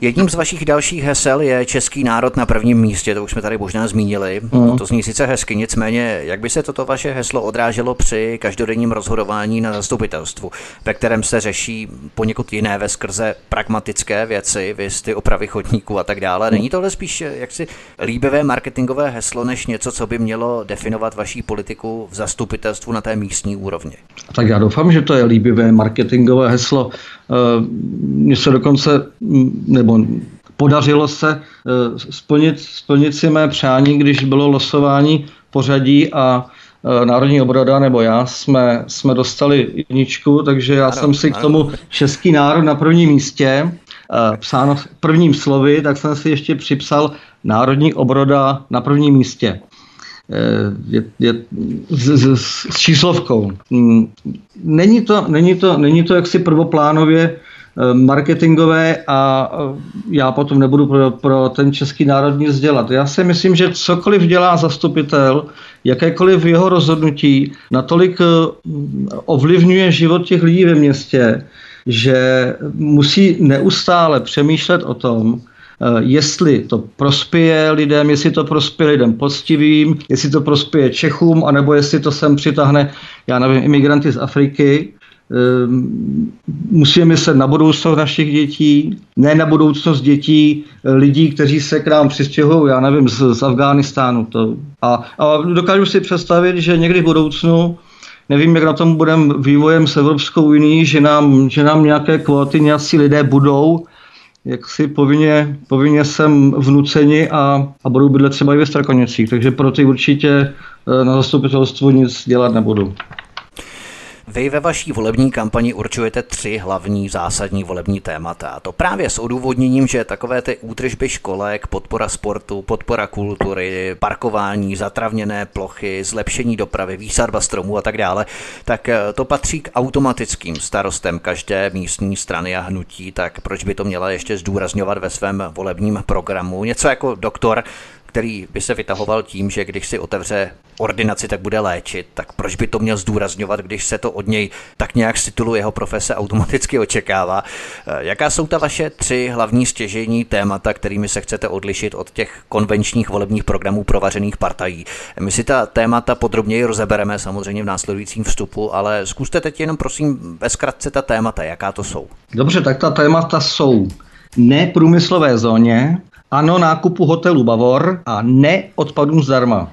Jedním z vašich dalších hesel je český národ na prvním místě, to už jsme tady možná zmínili. Uh-huh. To zní sice hezky, nicméně, jak by se toto vaše heslo odráželo při každodenním rozhodování na zastupitelstvu, ve kterém se řeší poněkud jiné ve skrze pragmatické věci, vy ty opravy chodníků a tak dále. Není tohle spíš jaksi líbivé marketingové heslo, než něco, co by mělo definovat vaší politiku v zastupitelstvu na té místní úrovni? Tak já doufám, že to je líbivé marketingové heslo. Eh, mně se dokonce, mm, nebo podařilo se eh, splnit, splnit si mé přání, když bylo losování pořadí a eh, Národní obroda nebo já jsme, jsme dostali jedničku, takže já ano, jsem si k tomu český národ na prvním místě psáno prvním slovy, tak jsem si ještě připsal Národní obroda na prvním místě. Eh, je, je s, s, s číslovkou. Mm, není to, není to, není to jaksi prvoplánově eh, marketingové a eh, já potom nebudu pro, pro ten český národ nic dělat. Já si myslím, že cokoliv dělá zastupitel, jakékoliv jeho rozhodnutí, natolik ovlivňuje život těch lidí ve městě, že musí neustále přemýšlet o tom, jestli to prospěje lidem, jestli to prospěje lidem poctivým, jestli to prospěje Čechům, anebo jestli to sem přitáhne, já nevím, imigranty z Afriky. Eh, musíme myslet na budoucnost našich dětí, ne na budoucnost dětí eh, lidí, kteří se k nám přistěhují, já nevím, z, z Afghánistánu. To. A, a dokážu si představit, že někdy v budoucnu nevím, jak na tom budeme vývojem s Evropskou unii, že nám, že nám nějaké kvóty nějací lidé budou jak si povinně, povinně jsem vnuceni a, a budou bydlet třeba i ve Strakonicích, takže pro ty určitě eh, na zastupitelstvu nic dělat nebudu. Vy ve vaší volební kampani určujete tři hlavní zásadní volební témata. A to právě s odůvodněním, že takové ty útržby školek, podpora sportu, podpora kultury, parkování, zatravněné plochy, zlepšení dopravy, výsadba stromů a tak dále, tak eh, to patří k automatickým starostem každé místní strany a hnutí, tak proč by to měla ještě zdůrazňovat ve svém volebním programu? Něco jako doktor který by se vytahoval tím, že když si otevře ordinaci, tak bude léčit, tak proč by to měl zdůrazňovat, když se to od něj tak nějak z titulu jeho profese automaticky očekává? Eh, jaká jsou ta vaše tři hlavní stěžení témata, kterými se chcete odlišit od těch konvenčních volebních programů provařených partají? My si ta témata podrobněji rozebereme samozřejmě v následujícím vstupu, ale zkuste teď jenom prosím ve zkratce ta témata, jaká to jsou. Dobře, tak ta témata jsou neprůmyslové zóně, ano nákupu hotelu Bavor a ne odpadům zdarma.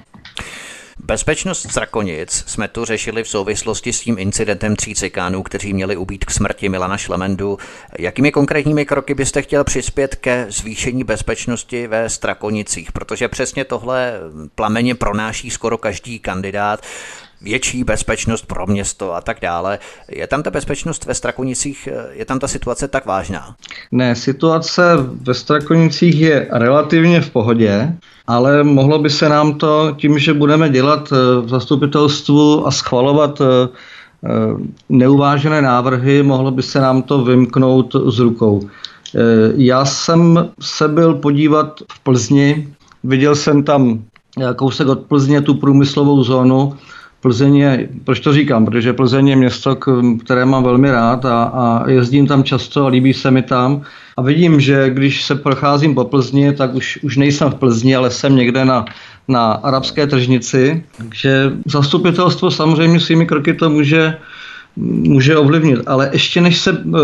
Bezpečnost Strakonic jsme tu řešili v souvislosti s tím incidentem tří cikánů, kteří měli ubít k smrti Milana Šlemendu. Jakými konkrétními kroky byste chtěl přispět ke zvýšení bezpečnosti ve Strakonicích? Protože přesně tohle plameně pronáší skoro každý kandidát. Větší bezpečnost pro město a tak dále. Je tam ta bezpečnost ve Strakonicích, je tam ta situace tak vážná? Ne, situace ve Strakonicích je relativně v pohodě, ale mohlo by se nám to tím, že budeme dělat v zastupitelstvu a schvalovat neuvážené návrhy, mohlo by se nám to vymknout z rukou. Já jsem se byl podívat v Plzni, viděl jsem tam kousek od Plzně tu průmyslovou zónu. Plzeň je, proč to říkám, protože Plzeň je město, které mám velmi rád a, a jezdím tam často a líbí se mi tam. A vidím, že když se procházím po Plzni, tak už, už nejsem v Plzni, ale jsem někde na, na arabské tržnici. Takže zastupitelstvo samozřejmě svými kroky to může, může ovlivnit. Ale ještě než se uh,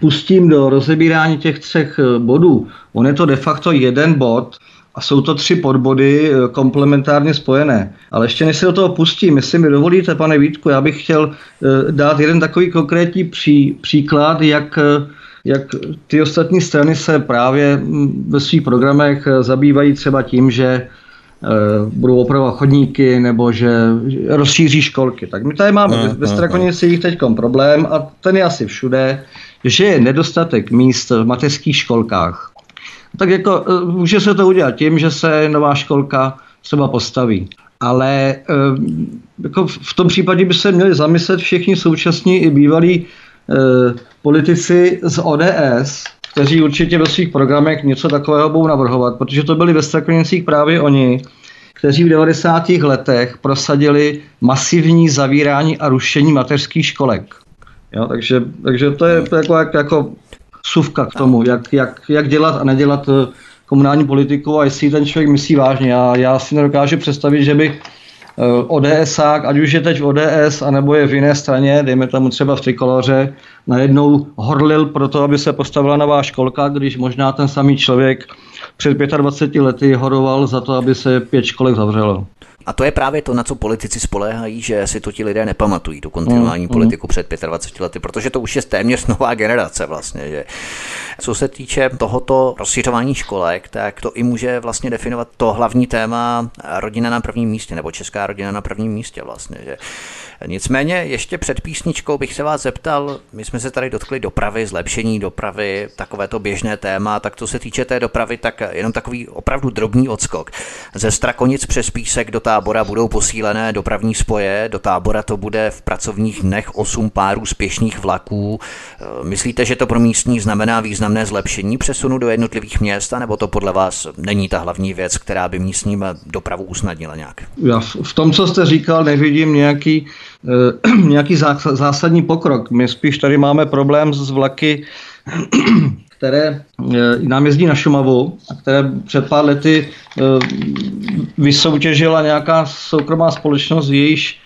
pustím do rozebírání těch třech eh, bodů, on je to de facto jeden bod, a jsou to tři podbody eh, komplementárně spojené. Ale ještě než se do toho pustím, jestli mi dovolíte, pane Vítku, já bych chtěl eh, dát jeden takový konkrétní pří, příklad, jak, eh, jak ty ostatní strany se právě hm, ve svých programech zabývají třeba tím, že budou opravovat chodníky nebo že rozšíří školky. Tak my tady máme ve, ve Strakonicích teď problém a ten je asi všude, že je nedostatek míst v mateřských školkách tak jako eh, může se to udělat tím, že se nová školka třeba postaví. Ale eh, jako v tom případě by se měli zamyslet všichni současní i bývalí eh, politici z ODS, kteří určitě ve svých programech něco takového budou navrhovat, protože to byli ve Strakonicích právě oni, kteří v 90. letech prosadili masivní zavírání a rušení mateřských školek. Jo, takže, takže to je jako, jako suvka k tomu, jak, jak, jak dělat a nedělat eh, komunální politiku a jestli ten člověk myslí vážně. Já, já si nedokážu představit, že by eh, ODSák, ať už je teď v ODS, anebo je v jiné straně, dejme tomu třeba v Trikoloře, najednou horlil pro to, aby se postavila nová školka, když možná ten samý člověk před 25 lety horoval za to, aby se pět školek zavřelo. A to je právě to, na co politici spoléhají, že si to ti lidé nepamatují, tu kontinuální mm, politiku mm. před 25 lety, protože to už je téměř *laughs* nová generace vlastně. Že. Co se týče tohoto rozšiřování školek, tak to i může vlastně definovat to hlavní téma rodina na prvním místě, nebo česká rodina na prvním místě vlastně. Že. Nicméně ještě před písničkou bych se vás zeptal, my jsme se tady dotkli dopravy, zlepšení dopravy, takové to běžné téma, tak co se týče té dopravy, tak jenom takový opravdu drobný odskok. Ze Strakonic přes Písek do tábora budou posílené dopravní spoje, do tábora to bude v pracovních dnech 8 párů spěšných vlaků. Myslíte, že to pro místní znamená významné zlepšení přesunu do jednotlivých měst, nebo to podle vás není ta hlavní věc, která by místním dopravu usnadnila nějak? Já v tom, co jste říkal, nevidím nějaký Eh, *clears throat* nějaký zásadní pokrok. My spíš tady máme problém s vlaky, které eh, nám jezdí na Šumavu a které před pár lety eh, vysoutěžila nějaká soukromá společnost, jejíž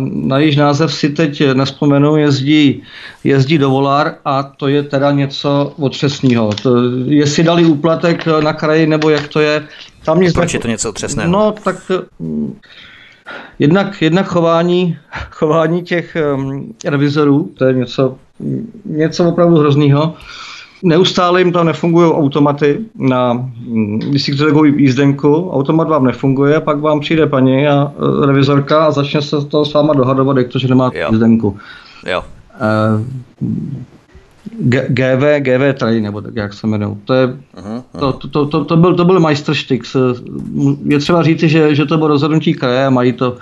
na jejíž název si teď nespomenu, jezdí, jezdí do Volar a to je teda něco otřesného. To, jestli dali úplatek na kraji, nebo jak to je, tam nic Proč je to něco otřesného? No, tak Jednak, jednak chování, chování těch um, revizorů, to je něco, něco opravdu hrozného. Neustále jim tam nefungují automaty. Na, když si chcete takovou jízdenku, automat vám nefunguje, pak vám přijde paní a uh, revizorka a začne se to s váma dohadovat, jak to, že nemáte jo. jízdenku. Jo. Uh, GV, GV Train, nebo tak, jak se jmenují. To, je, uh-huh, to, to, to, to, byl, to byl majstrštyk. Je třeba říci, že, že to bylo rozhodnutí kraje, mají to,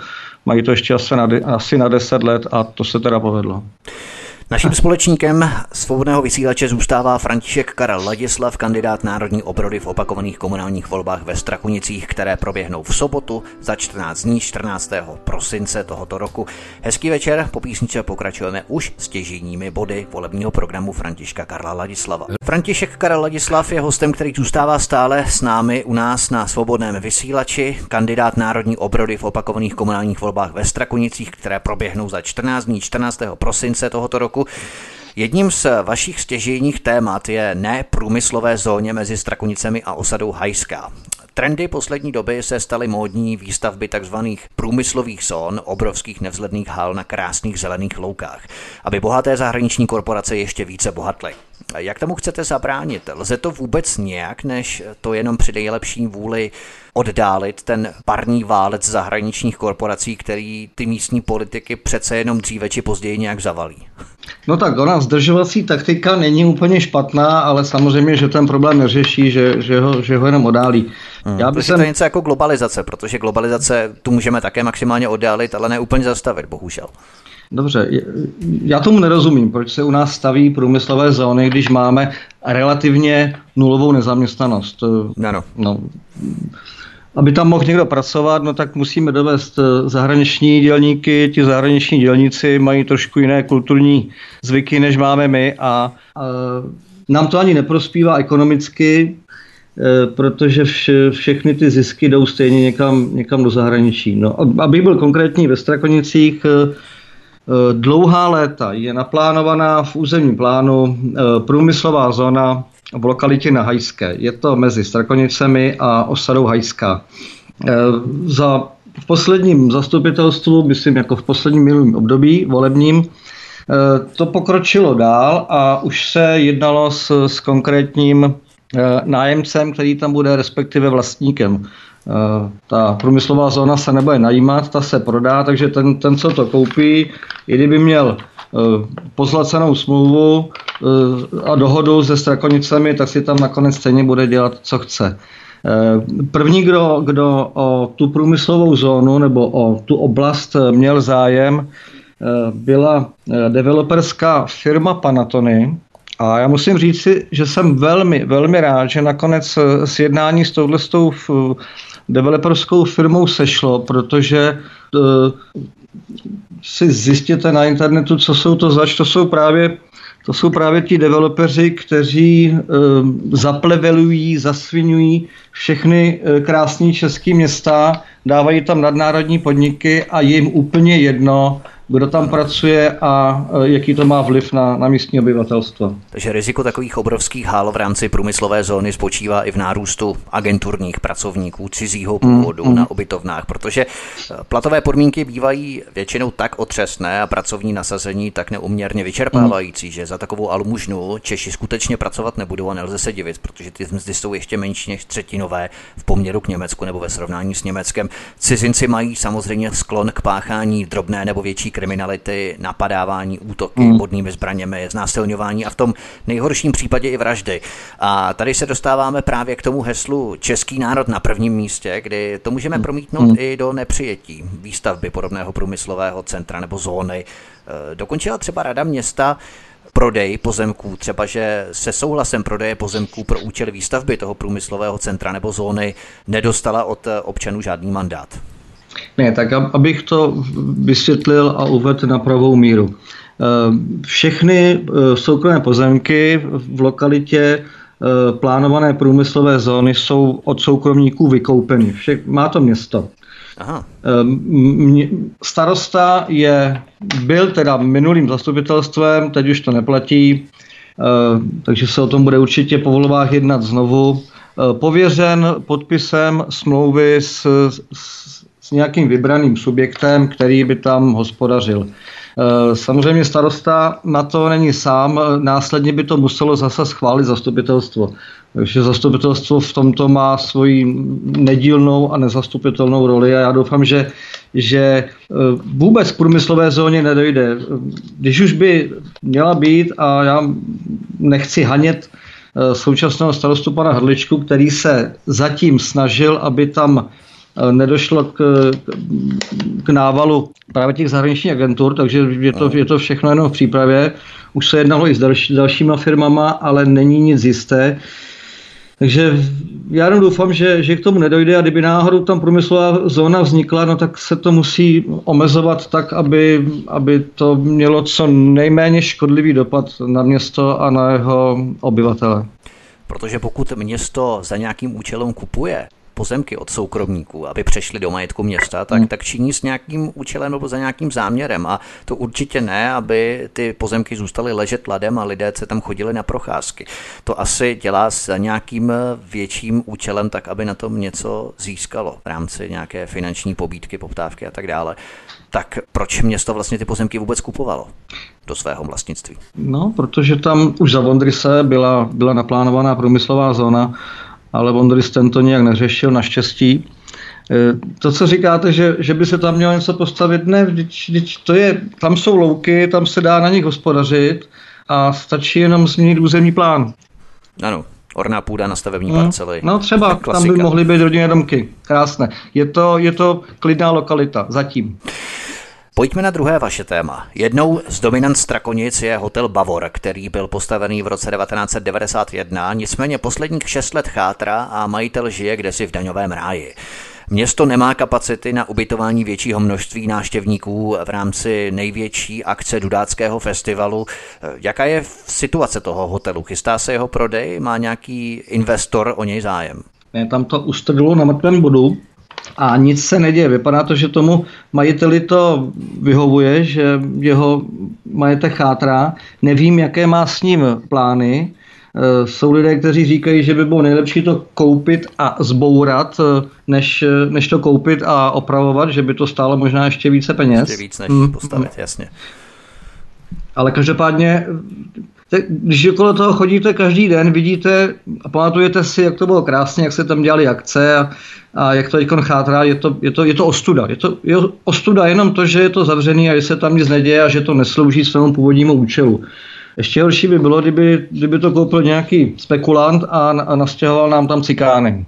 mají to ještě asi na, asi na 10 let a to se teda povedlo. Naším společníkem svobodného vysílače zůstává František Karel Ladislav, kandidát Národní obrody v opakovaných komunálních volbách ve Strakunicích, které proběhnou v sobotu za 14 dní 14. prosince tohoto roku. Hezký večer, po písničce pokračujeme už s těžíními body volebního programu Františka Karla Ladislava. František Karel Ladislav je hostem, který zůstává stále s námi u nás na svobodném vysílači, kandidát Národní obrody v opakovaných komunálních volbách ve Strakunicích, které proběhnou za 14 dní 14. prosince tohoto roku roku. Jedním z vašich stěžejních témat je ne průmyslové zóně mezi Strakonicemi a osadou Hajská. Trendy poslední doby se staly módní výstavby tzv. průmyslových zón, obrovských nevzhledných hal na krásných zelených loukách, aby bohaté zahraniční korporace ještě více bohatly. Jak tomu chcete zabránit? Lze to vůbec nějak, než to jenom při nejlepší vůli oddálit ten parní válec zahraničních korporací, který ty místní politiky přece jenom dříve či později nějak zavalí? No tak ona zdržovací taktika není úplně špatná, ale samozřejmě, že ten problém neřeší, že, že, ho, že ho jenom odálí. Hmm, Já bych sem... to je něco jako globalizace, protože globalizace tu můžeme také maximálně oddálit, ale ne úplně zastavit, bohužel. Dobře, já tomu nerozumím, proč se u nás staví průmyslové zóny, když máme relativně nulovou nezaměstnanost. Ano. No, aby tam mohl někdo pracovat, no tak musíme dovést eh, zahraniční dělníky. Ti zahraniční dělníci mají trošku jiné kulturní zvyky, než máme my a, a nám to ani neprospívá ekonomicky, eh, protože vše, všechny ty zisky jdou stejně někam, někam do zahraničí. No, abych byl konkrétní ve Strakonicích, eh, dlouhá léta je naplánovaná v územním plánu průmyslová zóna v lokalitě na Hajské. Je to mezi Strakonicemi a osadou Hajská. E, za v posledním zastupitelstvu, myslím jako v posledním minulém období volebním, to pokročilo dál a už se jednalo s, s konkrétním nájemcem, který tam bude respektive vlastníkem. Ta průmyslová zóna se nebude najímat, ta se prodá, takže ten, ten co to koupí, i kdyby měl pozlacenou smlouvu, Eh, a dohodu se Strakonicemi, tak si tam nakonec stejně bude dělat, co chce. Eh, první, kdo, kdo o tu průmyslovou zónu nebo o tu oblast měl zájem, eh, byla developerská firma Panatony. A já musím říct si, že jsem velmi, velmi rád, že nakonec sjednání s touhletou developerskou firmou sešlo, protože si zjistěte na internetu, co jsou to zač. To jsou právě to jsou právě ti developeři, kteří e, zaplevelují, zasvinují všechny e, krásné české města, dávají tam nadnárodní podniky a je jim úplně jedno, kdo tam pracuje a e, jaký to má vliv na, na místní obyvatelstvo. Takže riziko takových obrovských hál v rámci průmyslové zóny spočívá i v nárůstu agenturních pracovníků cizího původu mm, mm. na ubytovnách, protože e, platové podmínky bývají většinou tak otřesné a pracovní nasazení tak neuměrně vyčerpávající, mm. že za takovou almužnu Češi skutečně pracovat nebudou a nelze se divit, protože ty mzdy jsou ještě menší než třetinové v poměru k Německu nebo ve srovnání s Německem. Cizinci mají samozřejmě sklon k páchání drobné nebo větší kriminality, napadávání, útoky mm. bodnými zbraněmi, znásilňování a v tom nejhorším případě i vraždy. A tady se dostáváme právě k tomu heslu Český národ na prvním místě, kdy to můžeme mm. promítnout mm. i do nepřijetí výstavby podobného průmyslového centra nebo zóny. E, dokončila třeba Rada města prodej pozemků, třeba že se souhlasem prodeje pozemků pro účely výstavby toho průmyslového centra nebo zóny nedostala od občanů žádný mandát. Ne, tak abych to vysvětlil a uvedl na pravou míru. Eh, všechny eh, soukromé pozemky v lokalitě eh, plánované průmyslové zóny jsou od soukromníků vykoupeny. Vše, má to město. Aha. Starosta je, byl teda minulým zastupitelstvem, teď už to neplatí, takže se o tom bude určitě po volbách jednat znovu. Pověřen podpisem smlouvy s, s s nějakým vybraným subjektem, který by tam hospodařil. E, samozřejmě starosta na to není sám, následně by to muselo zase schválit zastupitelstvo. Takže zastupitelstvo v tomto má svoji nedílnou a nezastupitelnou roli a já doufám, že, že e, vůbec k průmyslové zóně nedojde. Když už by měla být, a já nechci hanět e, současného starostu pana Hrdličku, který se zatím snažil, aby tam nedošlo k, k návalu právě těch zahraničních agentur, takže je to, je to všechno jenom v přípravě. Už se jednalo i s další, dalšíma firmama, ale není nic jisté. Takže já jenom doufám, že, že k tomu nedojde a kdyby náhodou tam průmyslová zóna vznikla, no tak se to musí omezovat tak, aby, aby to mělo co nejméně škodlivý dopad na město a na jeho obyvatele. Protože pokud město za nějakým účelem kupuje pozemky od soukromníků, aby přešly do majetku města, tak, hmm. tak činí s nějakým účelem nebo za nějakým záměrem. A to určitě ne, aby ty pozemky zůstaly ležet ladem a lidé se tam chodili na procházky. To asi dělá za nějakým větším účelem, tak aby na tom něco získalo v rámci nějaké finanční pobídky, poptávky a tak dále. Tak proč město vlastně ty pozemky vůbec kupovalo do svého vlastnictví? No, protože tam už za Vondrise byla, byla naplánovaná průmyslová zóna, ale Vondris tento nějak neřešil, naštěstí. E, to, co říkáte, že, že by se tam mělo něco postavit, ne, vždyť, vždyť to je, tam jsou louky, tam se dá na nich hospodařit a stačí jenom změnit územní plán. Ano, orná půda na stavební no, parcely. No třeba, *laughs* tam by mohly být rodinné domky. Krásné. Je to, je to klidná lokalita, zatím. Pojďme na druhé vaše téma. Jednou z dominant Strakonic je hotel Bavor, který byl postavený v roce 1991, nicméně posledních šest let chátra a majitel žije kdesi v daňovém ráji. Město nemá kapacity na ubytování většího množství náštěvníků v rámci největší akce Dudáckého festivalu. Jaká je situace toho hotelu? Chystá se jeho prodej? Má nějaký investor o něj zájem? Ne, tam to ustrdilo na mrtvém bodu a nic se neděje. Vypadá to, že tomu majiteli to vyhovuje, že jeho majetek chátrá. Nevím, jaké má s ním plány. E, jsou lidé, kteří říkají, že by bylo nejlepší to koupit a zbourat, e, než, než to koupit a opravovat, že by to stálo možná ještě více peněz. Ještě víc než hmm. postavit, jasně. Ale každopádně když okolo toho chodíte každý den, vidíte a pamatujete si, jak to bylo krásně, jak se tam dělali akce a, a jak to teď chátrá, je to, je, to, je to ostuda. Je to je ostuda jenom to, že je to zavřený a že se tam nic neděje a že to neslouží svému původnímu účelu. Ještě horší by bylo, kdyby, kdyby to koupil nějaký spekulant a, a nastěhoval nám tam cikány.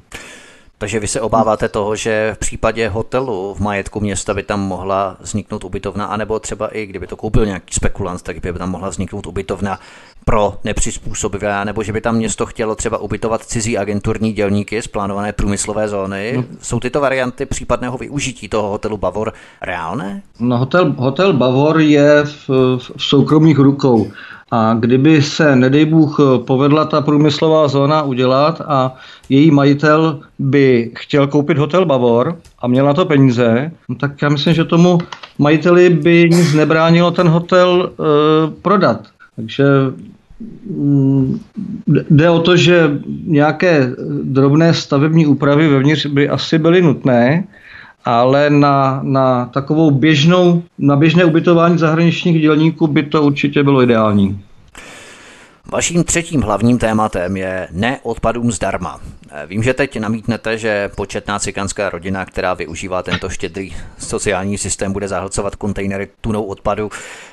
Takže vy se obáváte toho, že v případě hotelu v majetku města by tam mohla vzniknout ubytovna, anebo třeba i kdyby to koupil nějaký spekulant, tak by tam mohla vzniknout ubytovna pro nepřizpůsobivé, nebo že by tam město chtělo třeba ubytovat cizí agenturní dělníky z plánované průmyslové zóny. No. Jsou tyto varianty případného využití toho hotelu Bavor reálné? No, hotel, hotel Bavor je v, v soukromých rukou. A kdyby se, nedej Bůh, povedla ta průmyslová zóna udělat a její majitel by chtěl koupit hotel Bavor a měl na to peníze, no tak já myslím, že tomu majiteli by nic nebránilo ten hotel e, prodat. Takže mm, jde o to, že nějaké drobné stavební úpravy vevnitř by asi byly nutné, ale na, na takovou běžnou, na běžné ubytování zahraničních dělníků by to určitě bylo ideální. Vaším třetím hlavním tématem je ne odpadům zdarma. Vím, že teď namítnete, že početná cikanská rodina, která využívá tento štědrý sociální systém, bude zahlcovat kontejnery tunou odpadu,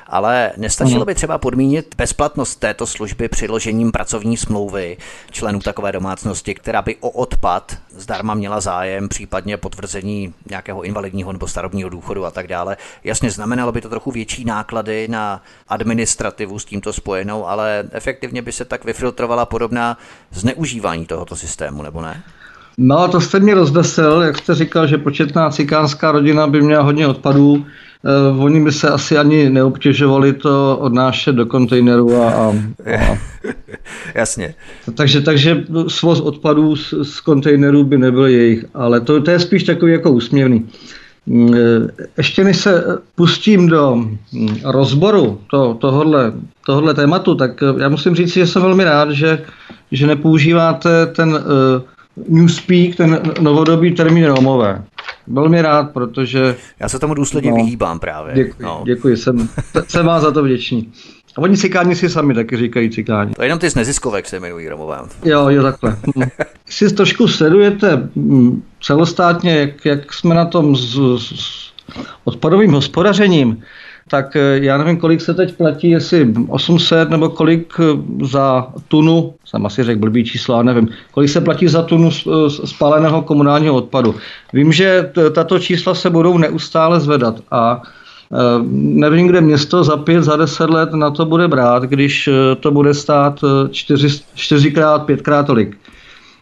ale nestačilo by třeba podmínit bezplatnost této služby přiložením pracovní smlouvy členů takové domácnosti, která by o odpad zdarma měla zájem, případně potvrzení nějakého invalidního nebo starobního důchodu a tak dále. Jasně znamenalo by to trochu větší náklady na administrativu s tímto spojenou, ale efektivně by se tak vyfiltrovala podobná zneužívání tohoto systému, nebo ne? No, to jste mě rozveselil, jak jste říkal, že početná cikánská rodina by měla hodně odpadů. Uh, oni by se asi ani neobtěžovali to odnášet do kontejneru a, a, a *laughs* Jasně. Takže, takže svoz odpadů z, z kontejnerů by nebyl jejich, ale to, to je spíš takový jako úsměvný. Mm, eh, ještě než se pustím do mm, rozboru to, tohohle, tohohle tématu, tak eh, já musím říct, že jsem velmi rád, že, že nepoužíváte ten uh, newspeak, ten novodobý termín Romové. Velmi rád, protože... Já se tomu důsledně no, vyhýbám právě. Děkuji, no. děkuji jsem, jsem vám za to vděčný. A oni cikáni si sami taky říkají cikáni. To je jenom ty z neziskovek se jmenují Romové. Jo, jo, takhle. Hm. si trošku sledujete hm, celostátně, jak, jak jsme na tom s, s odpadovým hospodařením, tak eh, já nevím, kolik se teď platí, jestli 800 nebo kolik eh, za tunu, jsem asi řekl blbý číslo, nevím, kolik se platí za tunu spáleného komunálního odpadu. Vím, že tato čísla se budou neustále zvedat a eh, nevím, kde město za pět, za deset let na to bude brát, když to bude stát čtyři, čtyřikrát, pětkrát tolik.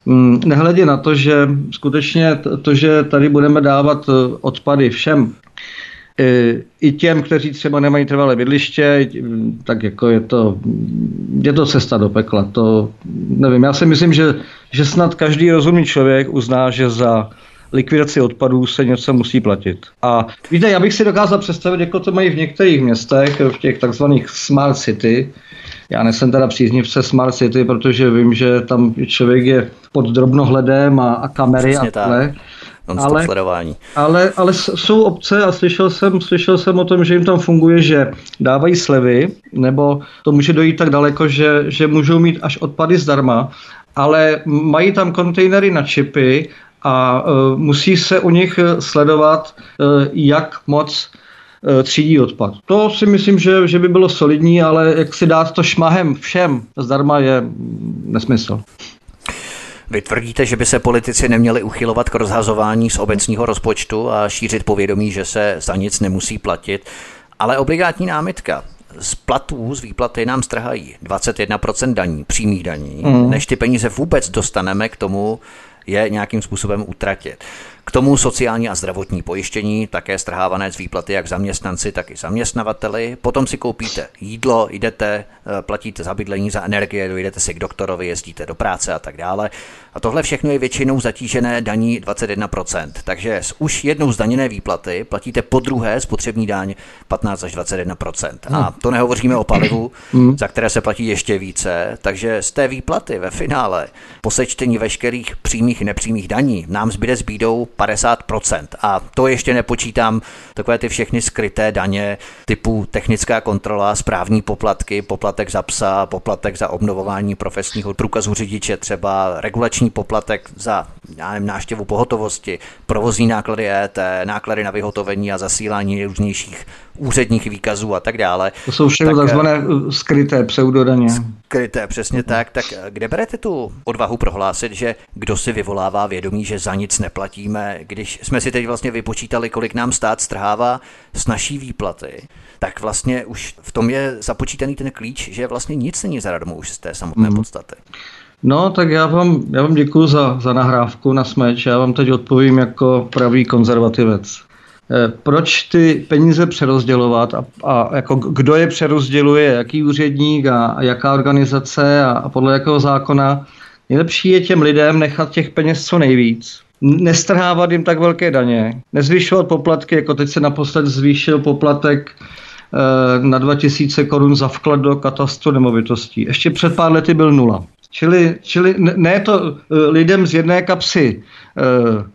Mm, nehledě na to, že skutečně to, že tady budeme dávat odpady všem i, těm, kteří třeba nemají trvalé bydliště, tak jako je to, je to cesta do pekla. To nevím, já si myslím, že, že snad každý rozumný člověk uzná, že za likvidaci odpadů se něco musí platit. A víte, já bych si dokázal představit, jako to mají v některých městech, v těch takzvaných smart city, já nejsem teda příznivce Smart City, protože vím, že tam člověk je pod drobnohledem a, a kamery Přesně a takhle. Ale, sledování. Ale, ale jsou obce a slyšel jsem, slyšel jsem o tom, že jim tam funguje, že dávají slevy, nebo to může dojít tak daleko, že, že můžou mít až odpady zdarma, ale mají tam kontejnery na čipy a uh, musí se u nich sledovat, uh, jak moc uh, třídí odpad. To si myslím, že, že by bylo solidní, ale jak si dát to šmahem všem zdarma je nesmysl. Vy tvrdíte, že by se politici neměli uchylovat k rozhazování z obecního rozpočtu a šířit povědomí, že se za nic nemusí platit, ale obligátní námitka. Z platů, z výplaty nám strhají 21% daní, přímých daní, mm. než ty peníze vůbec dostaneme k tomu, je nějakým způsobem utratit. K tomu sociální a zdravotní pojištění, také strhávané z výplaty jak zaměstnanci, tak i zaměstnavateli. Potom si koupíte jídlo, jdete, eh, platíte za bydlení, za energie, dojdete si k doktorovi, jezdíte do práce a tak dále. A tohle všechno je většinou zatížené daní 21%. Takže z už jednou zdaněné výplaty platíte po druhé spotřební daň 15 až 21%. A to nehovoříme o palivu, hmm. za které se platí ještě více. Takže z té výplaty ve finále po sečtení veškerých přímých i nepřímých daní nám zbyde s bídou 50%. A to ještě nepočítám takové ty všechny skryté daně typu technická kontrola, správní poplatky, poplatek za psa, poplatek za obnovování profesního průkazu řidiče, třeba regulační poplatek za já nevím, náštěvu pohotovosti, provozní náklady ET, náklady na vyhotovení a zasílání různějších úředních výkazů a tak dále. To jsou všechno takzvané uh, skryté pseudodaně. Skryté, přesně tak. Tak kde berete tu odvahu prohlásit, že kdo si vyvolává vědomí, že za nic neplatíme, když jsme si teď vlastně vypočítali, kolik nám stát strhává s naší výplaty, tak vlastně už v tom je započítaný ten klíč, že vlastně nic není zadarmo už z té samotné mm. podstaty. No, tak já vám, já vám děkuji za, za nahrávku na smeč. Já vám teď odpovím jako pravý konzervativec. Eh, proč ty peníze přerozdělovat a, a jako kdo je přerozděluje, jaký úředník a, a jaká organizace a, a podle jakého zákona. Nejlepší je těm lidem nechat těch peněz co nejvíc. Nestrhávat jim tak velké daně, nezvyšovat poplatky, jako teď se naposled zvýšil poplatek eh, na 2000 korun za vklad do katastru nemovitostí. Ještě před pár lety byl nula. Čili, čili ne to eh, lidem z jedné kapsy e,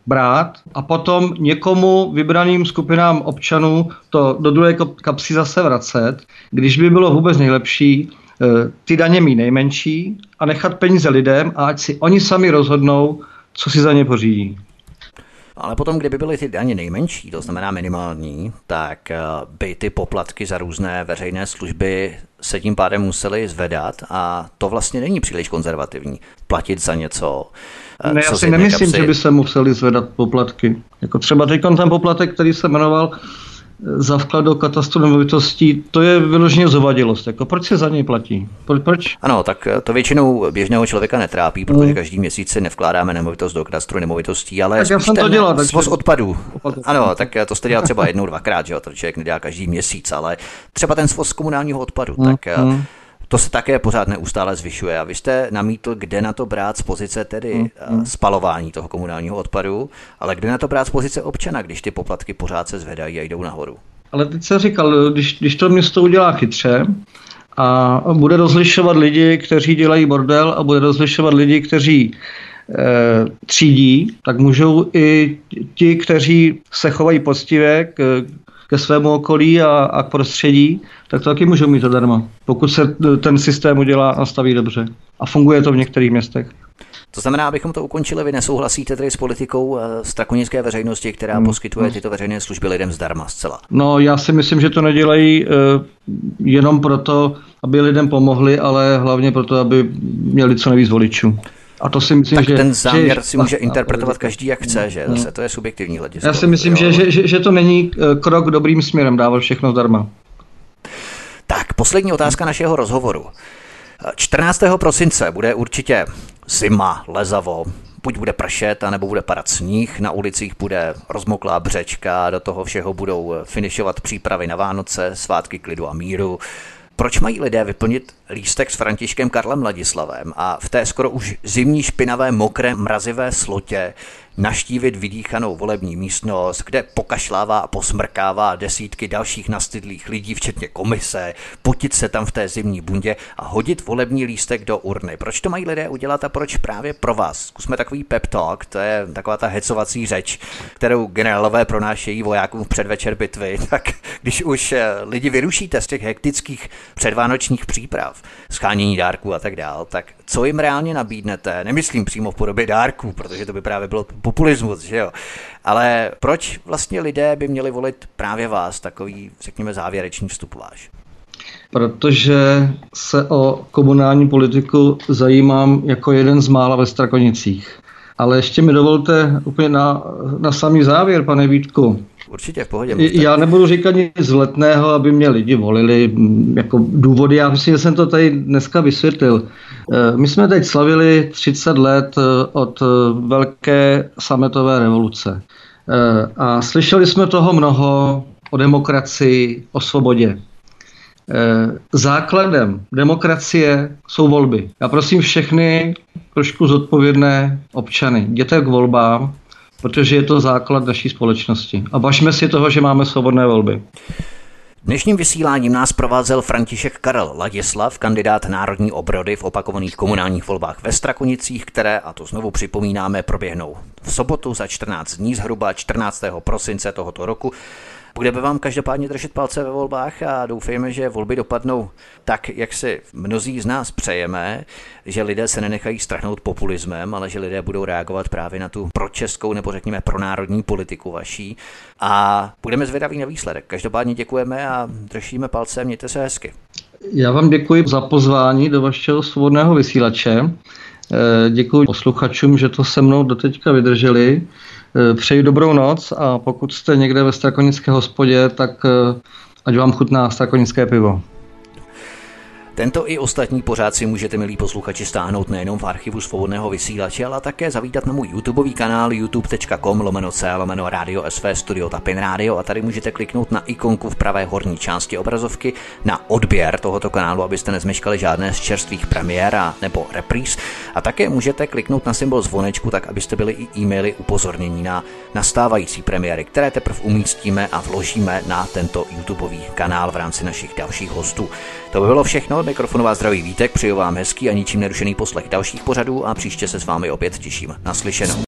brát a potom někomu vybraným skupinám občanů to do druhé kapsy zase vracet, když by bylo vůbec nejlepší e, ty daně mít nejmenší a nechat peníze lidem a ať si oni sami rozhodnou, co si za ně pořídí. Ale potom, kdyby byly ty daně nejmenší, to znamená minimální, tak by ty poplatky za různé veřejné služby se tím pádem museli zvedat a to vlastně není příliš konzervativní. Platit za něco. Eh, ne, já si nemyslím, kapsy... že by se museli zvedat poplatky. Jako třeba teď ten poplatek, který se jmenoval za vklad do katastru nemovitostí, to je vyloženě zovadilost. Jako proč se za něj platí? Proč? Ano, tak to většinou běžného člověka netrápí, protože mm. každý měsíc si nevkládáme nemovitost do katastru nemovitostí, ale tak já jsem to dělal, takže... odpadů. Ano, tak to jste dělal třeba jednou, dvakrát, že jo, to člověk nedělá každý měsíc, ale třeba ten svoz komunálního odpadu, mm. tak mm to se také pořád neustále zvyšuje. A vy jste namítl, kde na to brát z pozice tedy mm, mm. spalování toho komunálního odpadu, ale kde na to brát z pozice občana, když ty poplatky pořád se zvedají a jdou nahoru. Ale teď se říkal, když, když to město udělá chytře a bude rozlišovat lidi, kteří dělají bordel a bude rozlišovat lidi, kteří e, třídí, tak můžou i ti, kteří se chovají poctivě k, ke svému okolí a, a k prostředí, tak to taky můžou mít zadarmo, pokud se ten systém udělá a staví dobře. A funguje to v některých městech. To znamená, abychom to ukončili, vy nesouhlasíte tedy s politikou strakonické veřejnosti, která hmm. poskytuje hmm. tyto veřejné služby lidem zdarma zcela? No, já si myslím, že to nedělají uh, jenom proto, aby lidem pomohli, ale hlavně proto, aby měli co nejvíc voličů. A to si myslím, tak že... ten záměr že, si může interpretovat každý, jak chce, že? Zase to je subjektivní hledisko. Já si myslím, že, že, že to není eh, krok dobrým směrem dávat všechno zdarma. Tak, poslední otázka našeho rozhovoru. 14. prosince bude určitě zima, lezavo, buď bude pršet, anebo bude padat sníh, na ulicích bude rozmoklá břečka, do toho všeho budou finišovat přípravy na Vánoce, svátky klidu a míru. Proč mají lidé vyplnit lístek s Františkem Karlem Ladislavem a v té skoro už zimní špinavé, mokré, mrazivé slotě naštívit vydýchanou volební místnost, kde pokašlává a posmrkává desítky dalších nastydlých lidí, včetně komise, potit se tam v té zimní bundě a hodit volební lístek do urny. Proč to mají lidé udělat a proč právě pro vás? Zkusme takový pep talk, to je taková ta hecovací řeč, kterou generálové pronášejí vojákům v předvečer bitvy. *laughs* Tak když už eh, lidi vyrušíte z těch hektických předvánočních příprav, schánění dárků a tak dál, tak co jim reálně nabídnete? Nemyslím přímo v podobě dárků, protože to by právě bylo populismus, že jo? Ale proč vlastně lidé by měli volit právě vás, takový, řekněme, závěrečný vstup váš? Protože se o komunální politiku zajímám jako jeden z mála ve Strakonicích. Ale ještě mi dovolte úplně na, na samý závěr, pane Vítku. Určitě v pohodě. Já nebudu říkat nic zletného, aby mě lidi volili jako důvody. Já myslím, že jsem to tady dneska vysvětlil. Eh, my jsme teď slavili 30 let eh, od eh, velké sametové revoluce. A slyšeli jsme toho mnoho o demokracii, o svobodě. Základem demokracie jsou volby. Já prosím všechny trošku zodpovědné občany, jděte k volbám, protože je to základ naší společnosti. A važme si toho, že máme svobodné volby. Dnešním vysíláním nás provázel František Karel Ladislav, kandidát Národní obrody v opakovaných komunálních volbách ve Strakonicích, které, a to znovu připomínáme, proběhnou v sobotu za 14 dní, zhruba 14. prosince tohoto roku. Budeme vám každopádně držet palce ve volbách a doufejme, že volby dopadnou tak, jak si mnozí z nás přejeme, že lidé se nenechají strahnout populismem, ale že lidé budou reagovat právě na tu pročeskou nebo řekněme pro národní politiku vaší a budeme zvědaví na výsledek. Každopádně děkujeme a držíme palce, mějte se hezky. Já vám děkuji za pozvání do vašeho svobodného vysílače. Eh, děkuji posluchačům, že to se mnou doteďka vydrželi. Eh, přeji dobrou noc a pokud jste někde ve Strakonické hospodě, tak eh, ať vám chutná strakonické pivo. Tento i ostatní pořád si můžete, milí posluchači, stáhnout nejenom v archivu svobodného vysílače, ale také zavítat na můj YouTubeový kanál youtube.com lomeno c lomeno radio sv studio tapin radio a tady můžete kliknout na ikonku v pravé horní části obrazovky na odběr tohoto kanálu, abyste nezmeškali žádné z čerstvých premiér a nebo repríz. A také můžete kliknout na symbol zvonečku, tak abyste byli i e-maily upozornění na nastávající premiéry, které teprve umístíme a vložíme na tento YouTubeový kanál v rámci našich dalších hostů. To by bylo všechno, mikrofonová zdraví Vítek, přeju vám hezký a ničím nerušený poslech dalších pořadů a příště se s vámi opět těším. Naslyšenou.